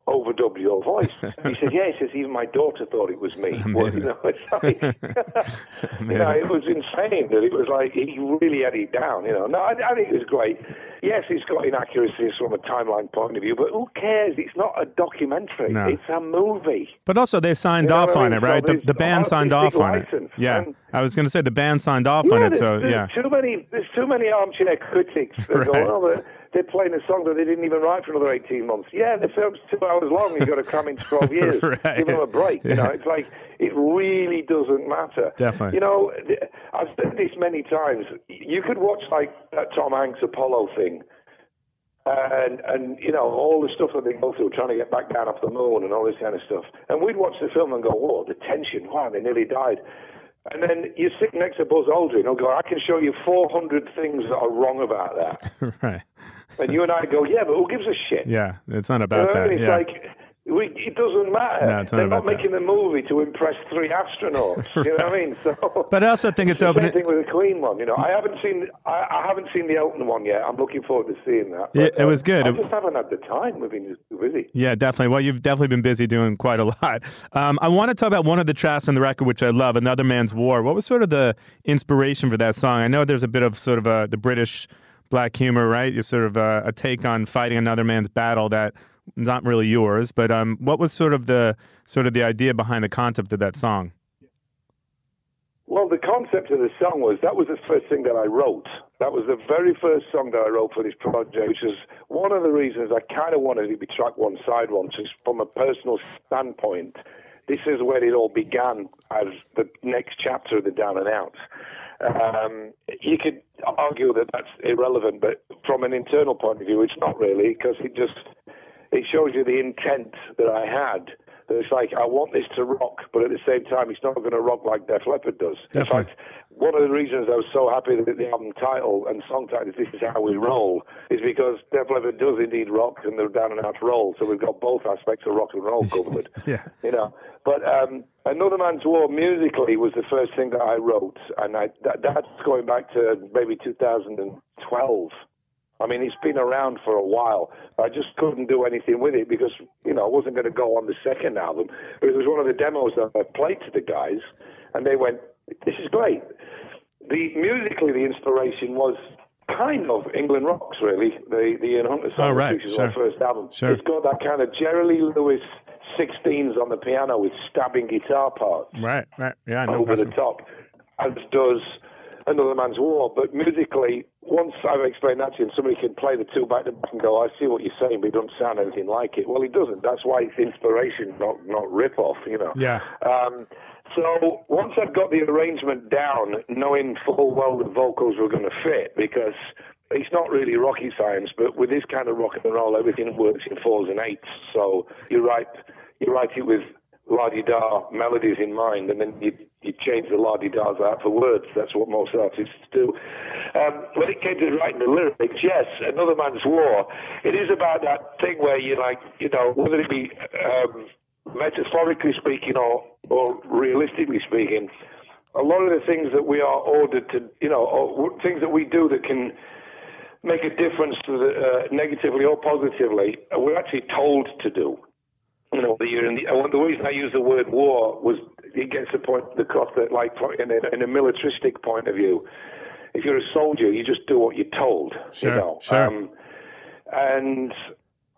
overdubbed your voice." he said, "Yeah." He says, "Even my daughter thought it was me." Well, [LAUGHS] you know, it's like, [LAUGHS] you know, it was insane that it was like he really had it down. You know, no, I, I think it was great. Yes, it's got inaccuracies from a timeline point of view, but who cares? It's not a documentary. No. It's a movie. But also, they signed You know off I on mean? it, right? So the, the band signed off on it. Yeah, and- I was going to say the band signed off on it. So yeah, too many. There's too many armchair critics that [LAUGHS] Right. go, "Oh, they're, playing a song that they didn't even write for another 18 months." Yeah, the film's two hours long. You've got to cram in 12 [LAUGHS] years. Right. Give them a break. You know, it's like it really doesn't matter. Definitely. You know, I've said this many times. You could watch like that Tom Hanks Apollo thing. And and you know all the stuff that they go through trying to get back down off the moon and all this kind of stuff. And we'd watch the film and go, "Whoa, the tension! Wow, they nearly died." And then you sit next to Buzz Aldrin and go, "I can show you 400 things that are wrong about that." [LAUGHS] right. And you and I go, "Yeah, but who gives a shit?" Yeah, it's not You about know, that. it's yeah. like we, it doesn't matter. No, it's not They're about not that. making the movie to impress three astronauts. You know what I mean? [LAUGHS] So, But I also think it's the opening- Same thing with the Queen one. You know, I haven't seen I, I haven't seen the Elton one yet. I'm looking forward to seeing that. Yeah, it uh, was good. I just haven't had the time. We've been too busy. Yeah, definitely. Well, you've definitely been busy doing quite a lot. Um, I want to talk about one of the tracks on the record, which I love, "Another Man's War." What was sort of the inspiration for that song? I know there's a bit of sort of a, the British black humor, right? You sort of uh, a take on fighting another man's battle that not really yours. But um, what was sort of the sort of the idea behind the concept of that song? Well, the concept of the song was that was the first thing that I wrote. That was the very first song that I wrote for this project, which is one of the reasons I kind of wanted to be track one, side one, just from a personal standpoint. This is where it all began as the next chapter of the Down and Out. Um, you could argue that that's irrelevant, but from an internal point of view, it's not really because it just it shows you the intent that I had. That it's like I want this to rock, but at the same time, it's not going to rock like Def Leppard does. In fact, one of the reasons I was so happy that the album title and song title is "This Is How We Roll" is because Def Leppard does indeed rock and they're down and out roll. So we've got both aspects of rock and roll [LAUGHS] covered. Yeah. You know, but um, Another Man's War musically was the first thing that I wrote, and I, that, that's going back to maybe 2012. I mean, it's been around for a while. I just couldn't do anything with it because, you know, I wasn't going to go on the second album. It was one of the demos that I played to the guys, and they went, "This is great." The musically, the inspiration was kind of England Rocks, really. The the Ian Hunter song, Oh, right, which is sure. our first album. Sure. It's got that kind of Jerry Lee Lewis 16s on the piano with stabbing guitar parts Right, right. Yeah, I know. over the top, as does Another Man's War. But musically, once I've explained that to him, somebody can play the two back to back and go, I see what you're saying, but it doesn't sound anything like it. Well, it doesn't. That's why it's inspiration, not not rip off, you know. Yeah. Um, so once I'd got the arrangement down, knowing full well the vocals were going to fit, because it's not really rocket science, but with this kind of rock and roll, everything works in fours and eights. So you write you write it with la di da melodies in mind, and then you you change the la di das out for words. That's what most artists do. Um, when it came to writing the lyrics, yes, another man's war. It is about that thing where you like, you know, whether it be um, metaphorically speaking or or realistically speaking, a lot of the things that we are ordered to, you know, or things that we do that can make a difference to the, uh, negatively or positively, we're actually told to do. You know, the, the, the reason I use the word war was it gets the point across that, like, in a, in a militaristic point of view, if you're a soldier, you just do what you're told. Sure, you know, sure. Um, and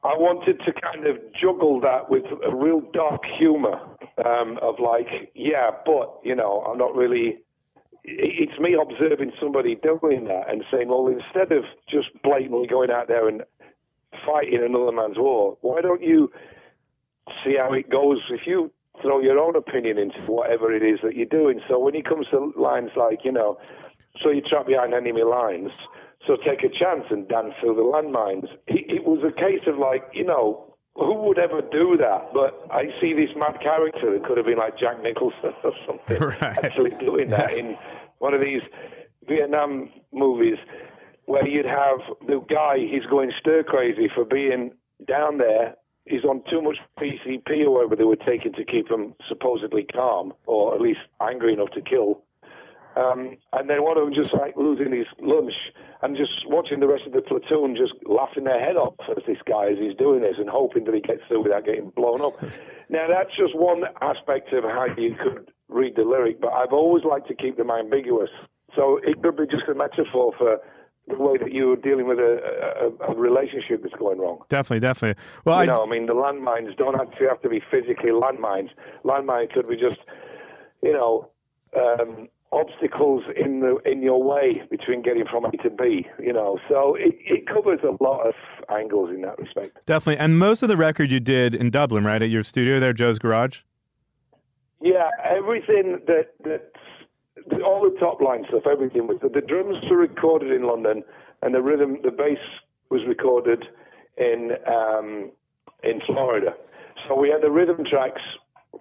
I wanted to kind of juggle that with a real dark humor um, of like, yeah, but you know, I'm not really. It's me observing somebody doing that and saying, well, instead of just blatantly going out there and fighting another man's war, why don't you see how it goes if you throw your own opinion into whatever it is that you're doing? So when it comes to lines like, you know, so you trap behind enemy lines, so take a chance and dance through the landmines. It, it was a case of like, you know, who would ever do that? But I see this mad character that could have been like Jack Nicholson [LAUGHS] or something Right. actually doing that in one of these Vietnam movies where you'd have the guy, he's going stir crazy for being down there. He's on too much PCP or whatever they were taking to keep him supposedly calm or at least angry enough to kill. Um, and then one of them just like losing his lunch and just watching the rest of the platoon just laughing their head off as this guy as he's doing this and hoping that he gets through without getting blown up. [LAUGHS] now that's just one aspect of how you could read the lyric, but I've always liked to keep them ambiguous. So it could be just a metaphor for the way that you're dealing with a, a, a relationship that's going wrong. Definitely, definitely. Well, I You know, I mean, the landmines don't actually have to be physically landmines. Landmine could be just, you know, um, obstacles in the in your way between getting from A to B. You know, so it, it covers a lot of angles in that respect. definitely. And most of the record you did in Dublin, right, at your studio there, Joe's Garage. Yeah, everything that that all the top line stuff, everything was the drums were recorded in London, and the rhythm, the bass was recorded in um, in Florida. So we had the rhythm tracks.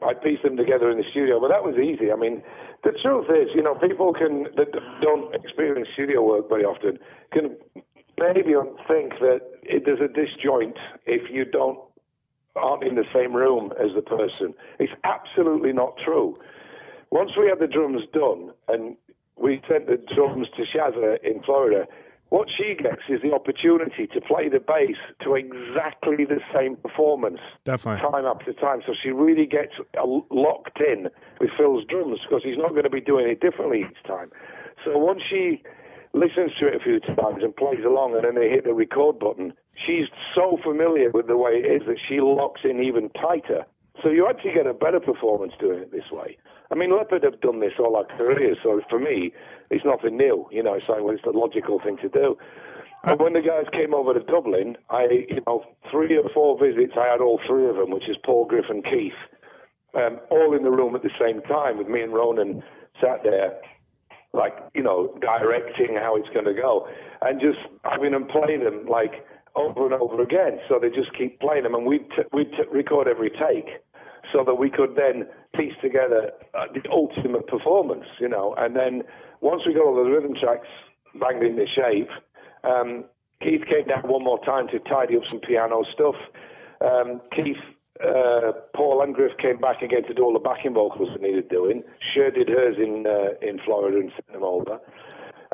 I pieced them together in the studio, but that was easy. I mean, the truth is, you know, people can that don't experience studio work very often can maybe think that it, there's a disjoint if you don't aren't in the same room as the person. It's absolutely not true. Once we had the drums done and we sent the drums to Shazza in Florida, what she gets is the opportunity to play the bass to exactly the same performance Definitely. time after time. So she really gets uh, locked in with Phil's drums because he's not going to be doing it differently each time. So once she listens to it a few times and plays along and then they hit the record button, she's so familiar with the way it is that she locks in even tighter. So you actually get a better performance doing it this way. I mean, Leppard have done this all our careers, so for me, it's nothing new. You know, it's like, well, it's the logical thing to do. And when the guys came over to Dublin, I, you know, three or four visits, I had all three of them, which is Paul, Griff, and Keith, um, all in the room at the same time with me and Ronan sat there, like, you know, directing how it's going to go. And just having them play them, like, over and over again. So they just keep playing them, and we'd, t- we'd t- record every take so that we could then piece together uh, the ultimate performance, you know. And then once we got all the rhythm tracks banged into shape, um, Keith came down one more time to tidy up some piano stuff. Um, Keith, uh, Paul and Griff came back again to do all the backing vocals that needed doing. Share did hers in uh, in Florida and sent them over.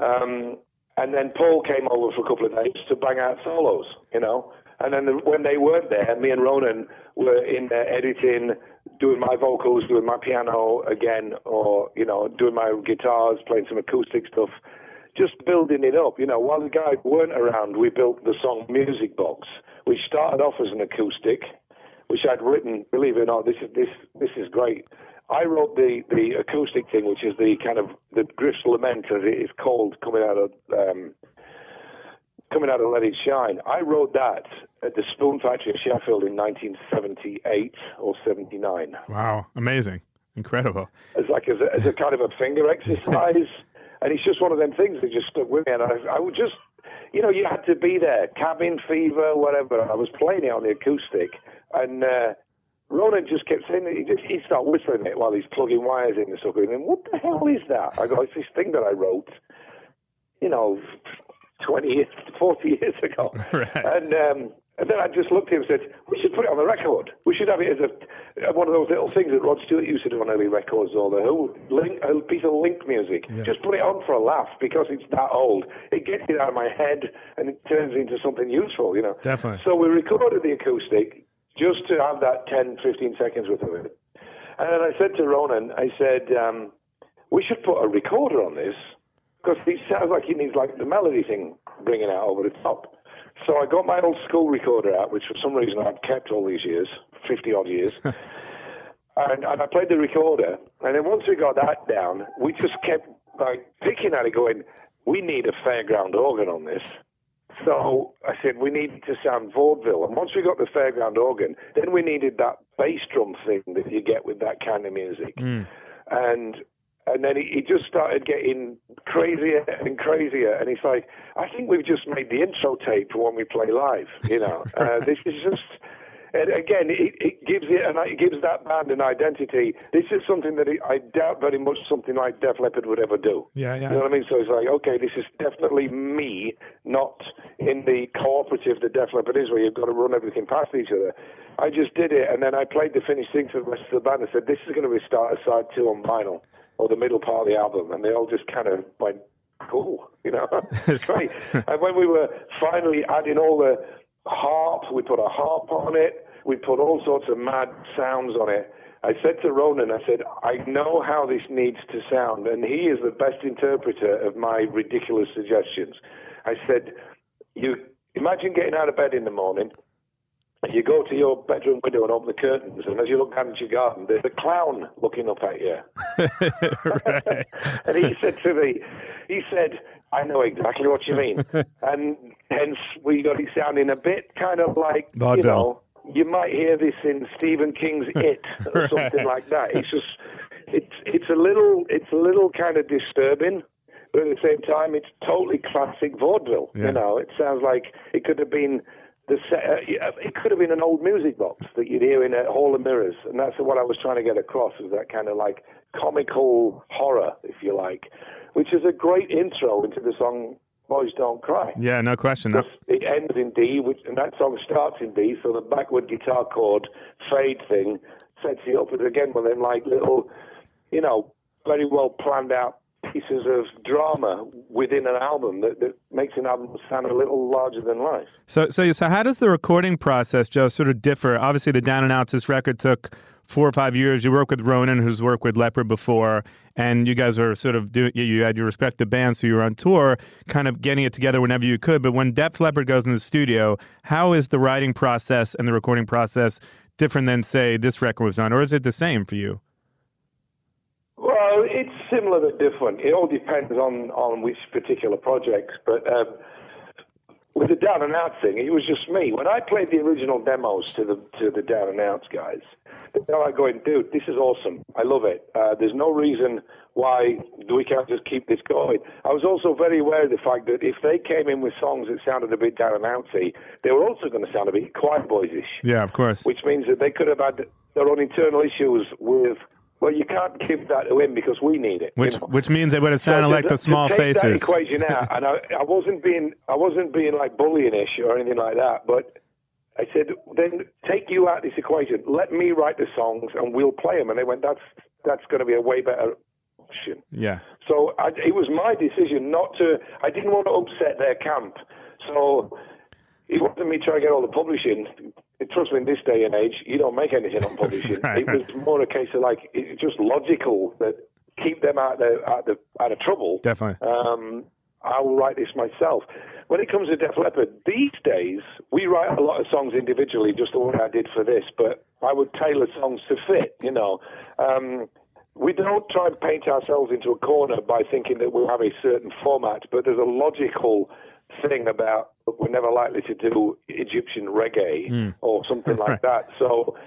Um, and then Paul came over for a couple of days to bang out solos, you know. And then the, when they weren't there, me and Ronan were in there editing doing my vocals, doing my piano again, or you know, doing my guitars, playing some acoustic stuff, just building it up. You know, while the guys weren't around, we built the song Music Box, which started off as an acoustic, which I'd written. Believe it or not, this is this this is great. I wrote the the acoustic thing, which is the kind of the Griff's Lament, as it is called, coming out of um, coming out of Let It Shine. I wrote that at the Spoon Factory in Sheffield in 1978 or 79. Wow, amazing, incredible. As like as a, as a [LAUGHS] kind of a finger exercise, and it's just one of them things that just stuck with me. And I, I would just, you know, you had to be there. Cabin fever, whatever. I was playing it on the acoustic, and. Uh, Ronan just kept saying that he just he'd start whistling it while he's plugging wires in the sucker. And then, what the hell is that? I go, it's this thing that I wrote, you know, 20 years, 40 years ago. [LAUGHS] Right. And, um, and then I just looked at him and said, we should put it on the record. We should have it as a one of those little things that Rod Stewart used to do on early records or the whole, link, a piece of link music. Just put it on for a laugh because it's that old. It gets it out of my head and it turns into something useful, you know. Definitely. So we recorded the acoustic just to have that 10, 15 seconds worth of it. And then I said to Ronan, I said, um, we should put a recorder on this because it sounds like it needs like the melody thing bringing out over the top. So I got my old school recorder out, which for some reason I'd kept all these years, 50 odd years. [LAUGHS] and, and I played the recorder. And then once we got that down, we just kept like picking at it, going, we need a fairground organ on this. So I said we need to sound vaudeville, and once we got the fairground organ, then we needed that bass drum thing that you get with that kind of music, mm. and and then he, it just started getting crazier and crazier, and he's like I think we've just made the intro tape for when we play live. You know, [LAUGHS] uh, this is just. And again, it, it gives it, and it gives that band an identity. This is something that I doubt very much something like Def Leppard would ever do. Yeah, yeah. You know what I mean? So it's like, okay, this is definitely me, not in the cooperative that Def Leppard is, where you've got to run everything past each other. I just did it, and then I played the finished thing to the rest of the band. I said, this is going to be start a side two on vinyl, or the middle part of the album, and they all just kind of went, cool, you know, [LAUGHS] it's great. [LAUGHS] and when we were finally adding all the harp, we put a harp on it, we put all sorts of mad sounds on it. I said to Ronan, I said, I know how this needs to sound, and he is the best interpreter of my ridiculous suggestions. I said, you imagine getting out of bed in the morning, you go to your bedroom window and open the curtains, and as you look down into your garden, there's a clown looking up at you. [LAUGHS] and he said to me, he said, I know exactly what you mean. [LAUGHS] and hence we got it sounding a bit kind of like, you Vaudeville. know, you might hear this in Stephen King's [LAUGHS] It or something like that. It's just, it's, it's a little, it's a little kind of disturbing. But at the same time, it's totally classic vaudeville. Yeah. You know, it sounds like it could have been the se- uh, it could have been an old music box that you'd hear in a Hall of Mirrors, and that's what I was trying to get across was that kind of like comical horror, if you like, which is a great intro into the song "Boys Don't Cry." Yeah, no question. No- It ends in D, which, and that song starts in D, so the backward guitar chord fade thing sets you up as again one of them like little, you know, very well planned out pieces of drama within an album that, that makes an album sound a little larger than life. So, so, so, how does the recording process, Joe, sort of differ? Obviously, the Down and Outs this record took four or five years. You work with Ronan, who's worked with Leppard before, and you guys are sort of doing. You had your respective bands, so you were on tour, kind of getting it together whenever you could. But when Def Leppard goes in the studio, how is the writing process and the recording process different than, say, this record was on, or is it the same for you? Similar but different. It all depends on, on which particular projects. But um, with the Down and Out thing, it was just me. When I played the original demos to the to the Down and Outs guys, they were like going, "Dude, this is awesome. I love it. Uh, there's no reason why we can't just keep this going." I was also very aware of the fact that if they came in with songs that sounded a bit Down and Outsy, they were also going to sound a bit Quireboysish Yeah, of course. which means that they could have had their own internal issues with. Well, you can't give that to him because we need it. you Which know? which means they would have sounded to- like the small take faces. That equation out, and I, I wasn't being I wasn't being like bullying-ish or anything like that, but I said, then take you out of this equation. Let me write the songs, and we'll play them. And they went, that's that's going to be a way better option. yeah. So I, it was my decision not to. I didn't want to upset their camp. So it wasn't me trying to get all the publishing trust me, in this day and age, you don't make anything on publishing. [LAUGHS] Right. It was more a case of like it's just logical that keep them out of out of, out of trouble. Definitely. Um, I will write this myself. When it comes to Def Leppard, these days we write a lot of songs individually, just the way I did for this. But I would tailor songs to fit. You know, um, we don't try and paint ourselves into a corner by thinking that we'll have a certain format. But there's a logical thing about we're never likely to do Egyptian reggae hmm. or something like [LAUGHS] that. So,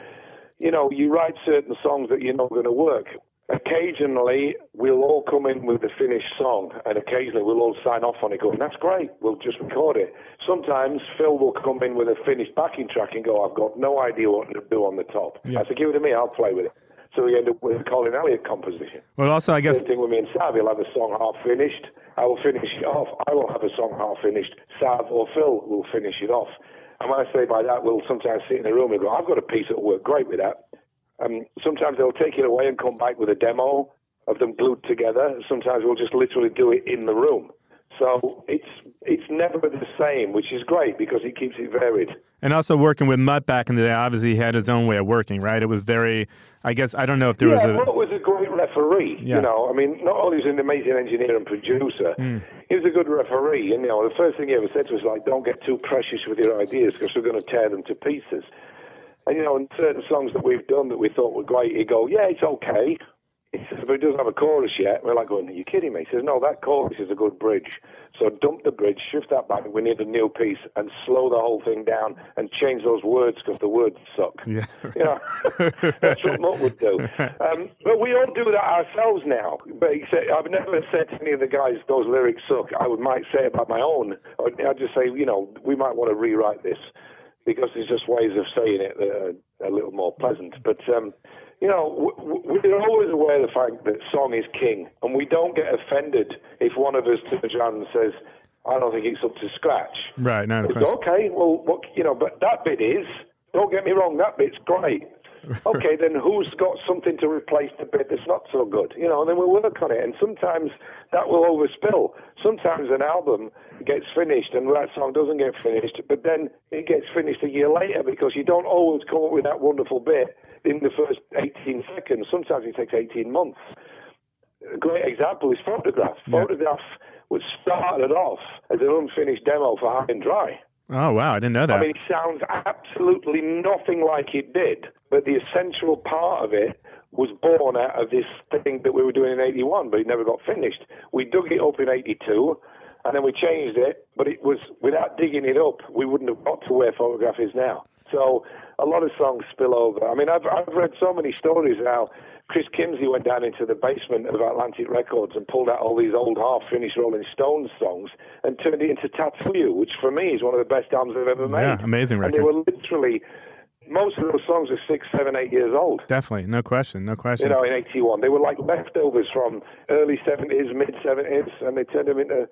you know, you write certain songs that you're not going to work. Occasionally, we'll all come in with a finished song, and occasionally we'll all sign off on it, going, "That's great. We'll just record it." Sometimes Phil will come in with a finished backing track and go, "I've got no idea what to do on the top." I said, "Give it to me. I'll play with it." So we end up with a Collen Elliott composition. Well, also, I guess Same thing with me and Sav. He'll have a song half finished. I will finish it off. I will have a song half finished. Sav or Phil will finish it off. And when I say by that, we'll sometimes sit in a room and go, I've got a piece that will work great with that. Um, sometimes they'll take it away and come back with a demo of them glued together. Sometimes we'll just literally do it in the room. So it's it's never the same, which is great because it keeps it varied. And also working with Mutt back in the day, obviously he had his own way of working, right? It was very, I guess, I don't know if there was yeah, a. Mutt was a great referee. Yeah. You know, I mean, not only was he an amazing engineer and producer, Hmm. he was a good referee. And, you know, the first thing he ever said was like, don't get too precious with your ideas because we're going to tear them to pieces. And, you know, in certain songs that we've done that we thought were great, he'd go, yeah, it's okay. He says, but it doesn't have a chorus yet. We're like going, are you kidding me? He says, no, that chorus is a good bridge. So dump the bridge, shift that back. We need a new piece and slow the whole thing down and change those words because the words suck. Yeah. You know, [LAUGHS] that's what Mutt would do. [LAUGHS] Um, but we all do that ourselves now. But said, I've never said to any of the guys, those lyrics suck. I would might say about my own. I'd just say, you know, we might want to rewrite this because there's just ways of saying it that are a little more pleasant. But, um, you know, we're always aware of the fact that song is king, and we don't get offended if one of us turns around and says, I don't think it's up to scratch. Right, no, no It's okay, well, what, you know, but that bit is, don't get me wrong, that bit's great. [LAUGHS] Okay, then who's got something to replace the bit that's not so good? You know, and then we'll work on it. And sometimes that will overspill. Sometimes an album gets finished and that song doesn't get finished, but then it gets finished a year later because you don't always come up with that wonderful bit in the first 18 seconds. Sometimes it takes 18 months. A great example is Photograph. Photograph was started off as an unfinished demo for High and Dry. Oh, wow, I didn't know that. I mean, it sounds absolutely nothing like it did, but the essential part of it was born out of this thing that we were doing in 81, but it never got finished. We dug it up in 82, and then we changed it, but it was, without digging it up, we wouldn't have got to where Photograph is now. So a lot of songs spill over. I mean, I've, I've read so many stories how Chris Kimsey went down into the basement of Atlantic Records and pulled out all these old half-finished Rolling Stones songs and turned it into Tattoo which for me is one of the best albums I've ever made. Yeah, amazing And they were literally, most of those songs are six, seven, eight years old. Definitely, no question, no question. You know, in 81. They were like leftovers from early 70s, mid 70s, and they turned them into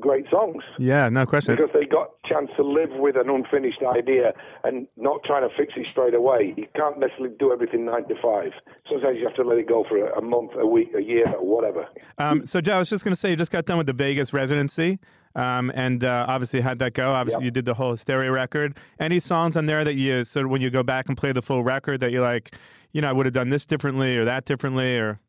great songs yeah, no question. because they got a chance to live with an unfinished idea and not trying to fix it straight away. You can't necessarily do everything nine to five. Sometimes you have to let it go for a, month, a week, a year, or whatever. Um, so, Joe, I was just going to say, you just got done with the Vegas residency, um, and uh, obviously how'd that go? Obviously, Yep. you did the whole Hysteria record. Any songs on there that you sort of when you go back and play the full record that you're like, you know, I would have done this differently or that differently, or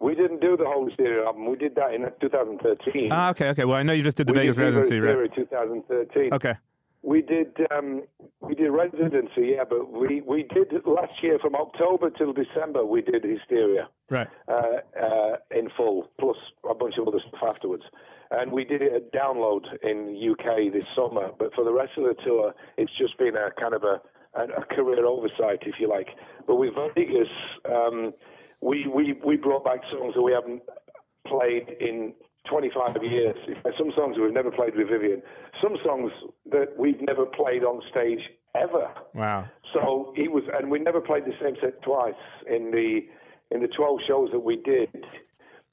We didn't do the whole Hysteria album. We did that in 2013. ah, okay, okay. Well, I know you just did the we Vegas did residency, right? 2013. Okay, We did um, we did residency, yeah, but we, we did last year from October till December. We did Hysteria right. uh, uh, in full, plus a bunch of other stuff afterwards. And we did it at download in UK this summer. But for the rest of the tour, it's just been a kind of a, a, a career oversight, if you like. But with Vegas, um, we, we we brought back songs that we haven't played in 25 years. Some songs we've never played with Vivian. Some songs that we've never played on stage ever. Wow. So he was, and we never played the same set twice in the in the 12 shows that we did.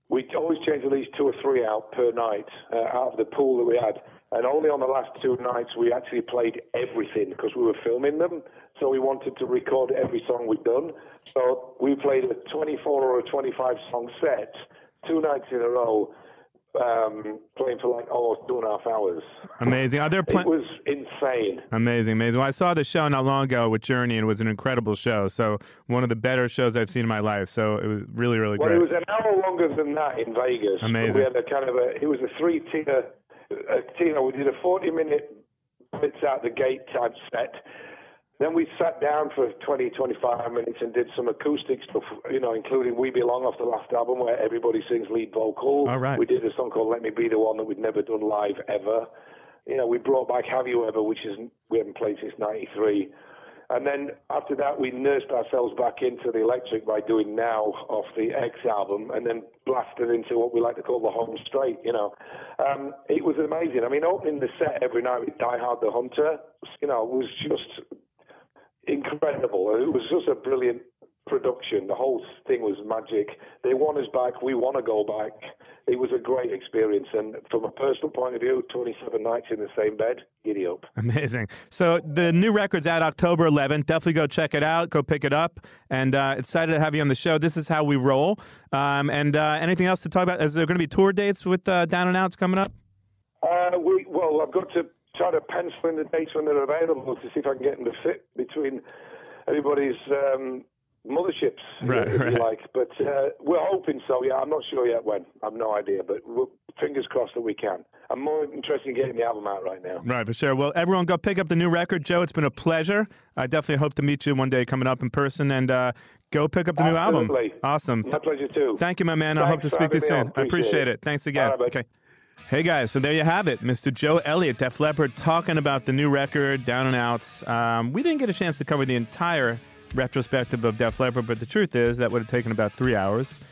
We always changed at least two or three out per night uh, out of the pool that we had. And only on the last two nights we actually played everything because we were filming them. So we wanted to record every song we'd done. So we played a 24 or a 25 song set two nights in a row um, playing for like almost two and a half hours. Amazing. Are there It was insane. Amazing, amazing. Well, I saw the show not long ago with Journey, and it was an incredible show. So one of the better shows I've seen in my life. So it was really, really Well, great. it was an hour longer than that in Vegas. Amazing. We had a kind of a. It was a three tier. A tier. We did a forty minute blitz out the gate type set. Then we sat down for 20, 25 minutes and did some acoustic stuff, you know, including We Belong off the last album where everybody sings lead vocal. All right. We did a song called Let Me Be the One that we'd never done live ever. You know, we brought back Have You Ever, which is we haven't played since 93. And then after that, we nursed ourselves back into the electric by doing Now off the X album, and then blasted into what we like to call the home straight. You know, um, it was amazing. I mean, opening the set every night with Die Hard the Hunter, you know, was just incredible. It was just a brilliant production. The whole thing was magic. They want us back. We want to go back. It was a great experience. And from a personal point of view, 27 nights in the same bed, giddy up. Amazing. So the new record's out October 11th. Definitely go check it out. Go pick it up. And uh, excited to have you on the show. This is how we roll. Um, and uh, anything else to talk about? Is there going to be tour dates with uh, Down and Outs coming up? Uh, we well, I've got to try to pencil in the dates when they're available to see if I can get them to fit between everybody's um, motherships, Right, if right. you like. But uh, we're hoping so. Yeah, I'm not sure yet when. I've no idea, but fingers crossed that we can. I'm more interested in getting the album out right now. Right, for sure. Well, everyone go pick up the new record. Joe, it's been a pleasure. I definitely hope to meet you one day coming up in person. And uh, go pick up the new album. Absolutely. Awesome. My pleasure too. Thank you, my man. I hope to speak to you soon. I appreciate it. it. Thanks again. Right, okay. Hey guys, so there you have it, Mr. Joe Elliott, Def Leppard, talking about the new record, Down and Outs. Um, we didn't get a chance to cover the entire retrospective of Def Leppard, but the truth is that would have taken about three hours.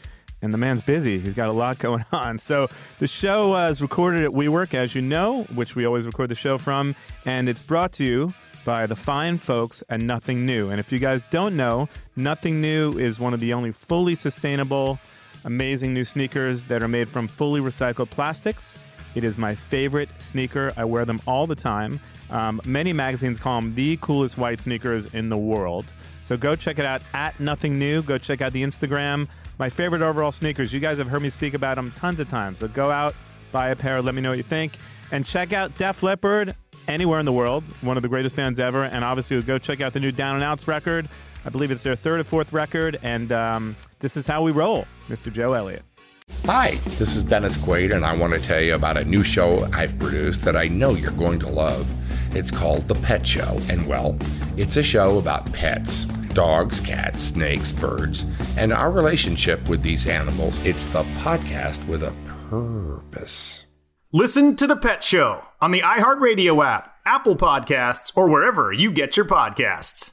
And the man's busy. He's got a lot [LAUGHS] going on. So the show was recorded at WeWork, as you know, which we always record the show from, and it's brought to you by the fine folks at Nothing New. And if you guys don't know, Nothing New is one of the only fully sustainable amazing new sneakers that are made from fully recycled plastics. It is my favorite sneaker. I wear them all the time. Um, many magazines call them the coolest white sneakers in the world. So go check it out at Nothing New. Go check out the Instagram. My favorite overall sneakers. You guys have heard me speak about them tons of times. So go out, buy a pair, let me know what you think. And check out Def Leppard anywhere in the world. One of the greatest bands ever. And obviously, go check out the new Down and Outs record. I believe it's their third or fourth record. And um, this is how we roll, Mr. Joe Elliott. Hi, this is Dennis Quaid, and I want to tell you about a new show I've produced that I know you're going to love. It's called The Pet Show, and well, it's a show about pets dogs, cats, snakes, birds, and our relationship with these animals. It's the podcast with a purpose. Listen to The Pet Show on the iHeartRadio app, Apple Podcasts, or wherever you get your podcasts.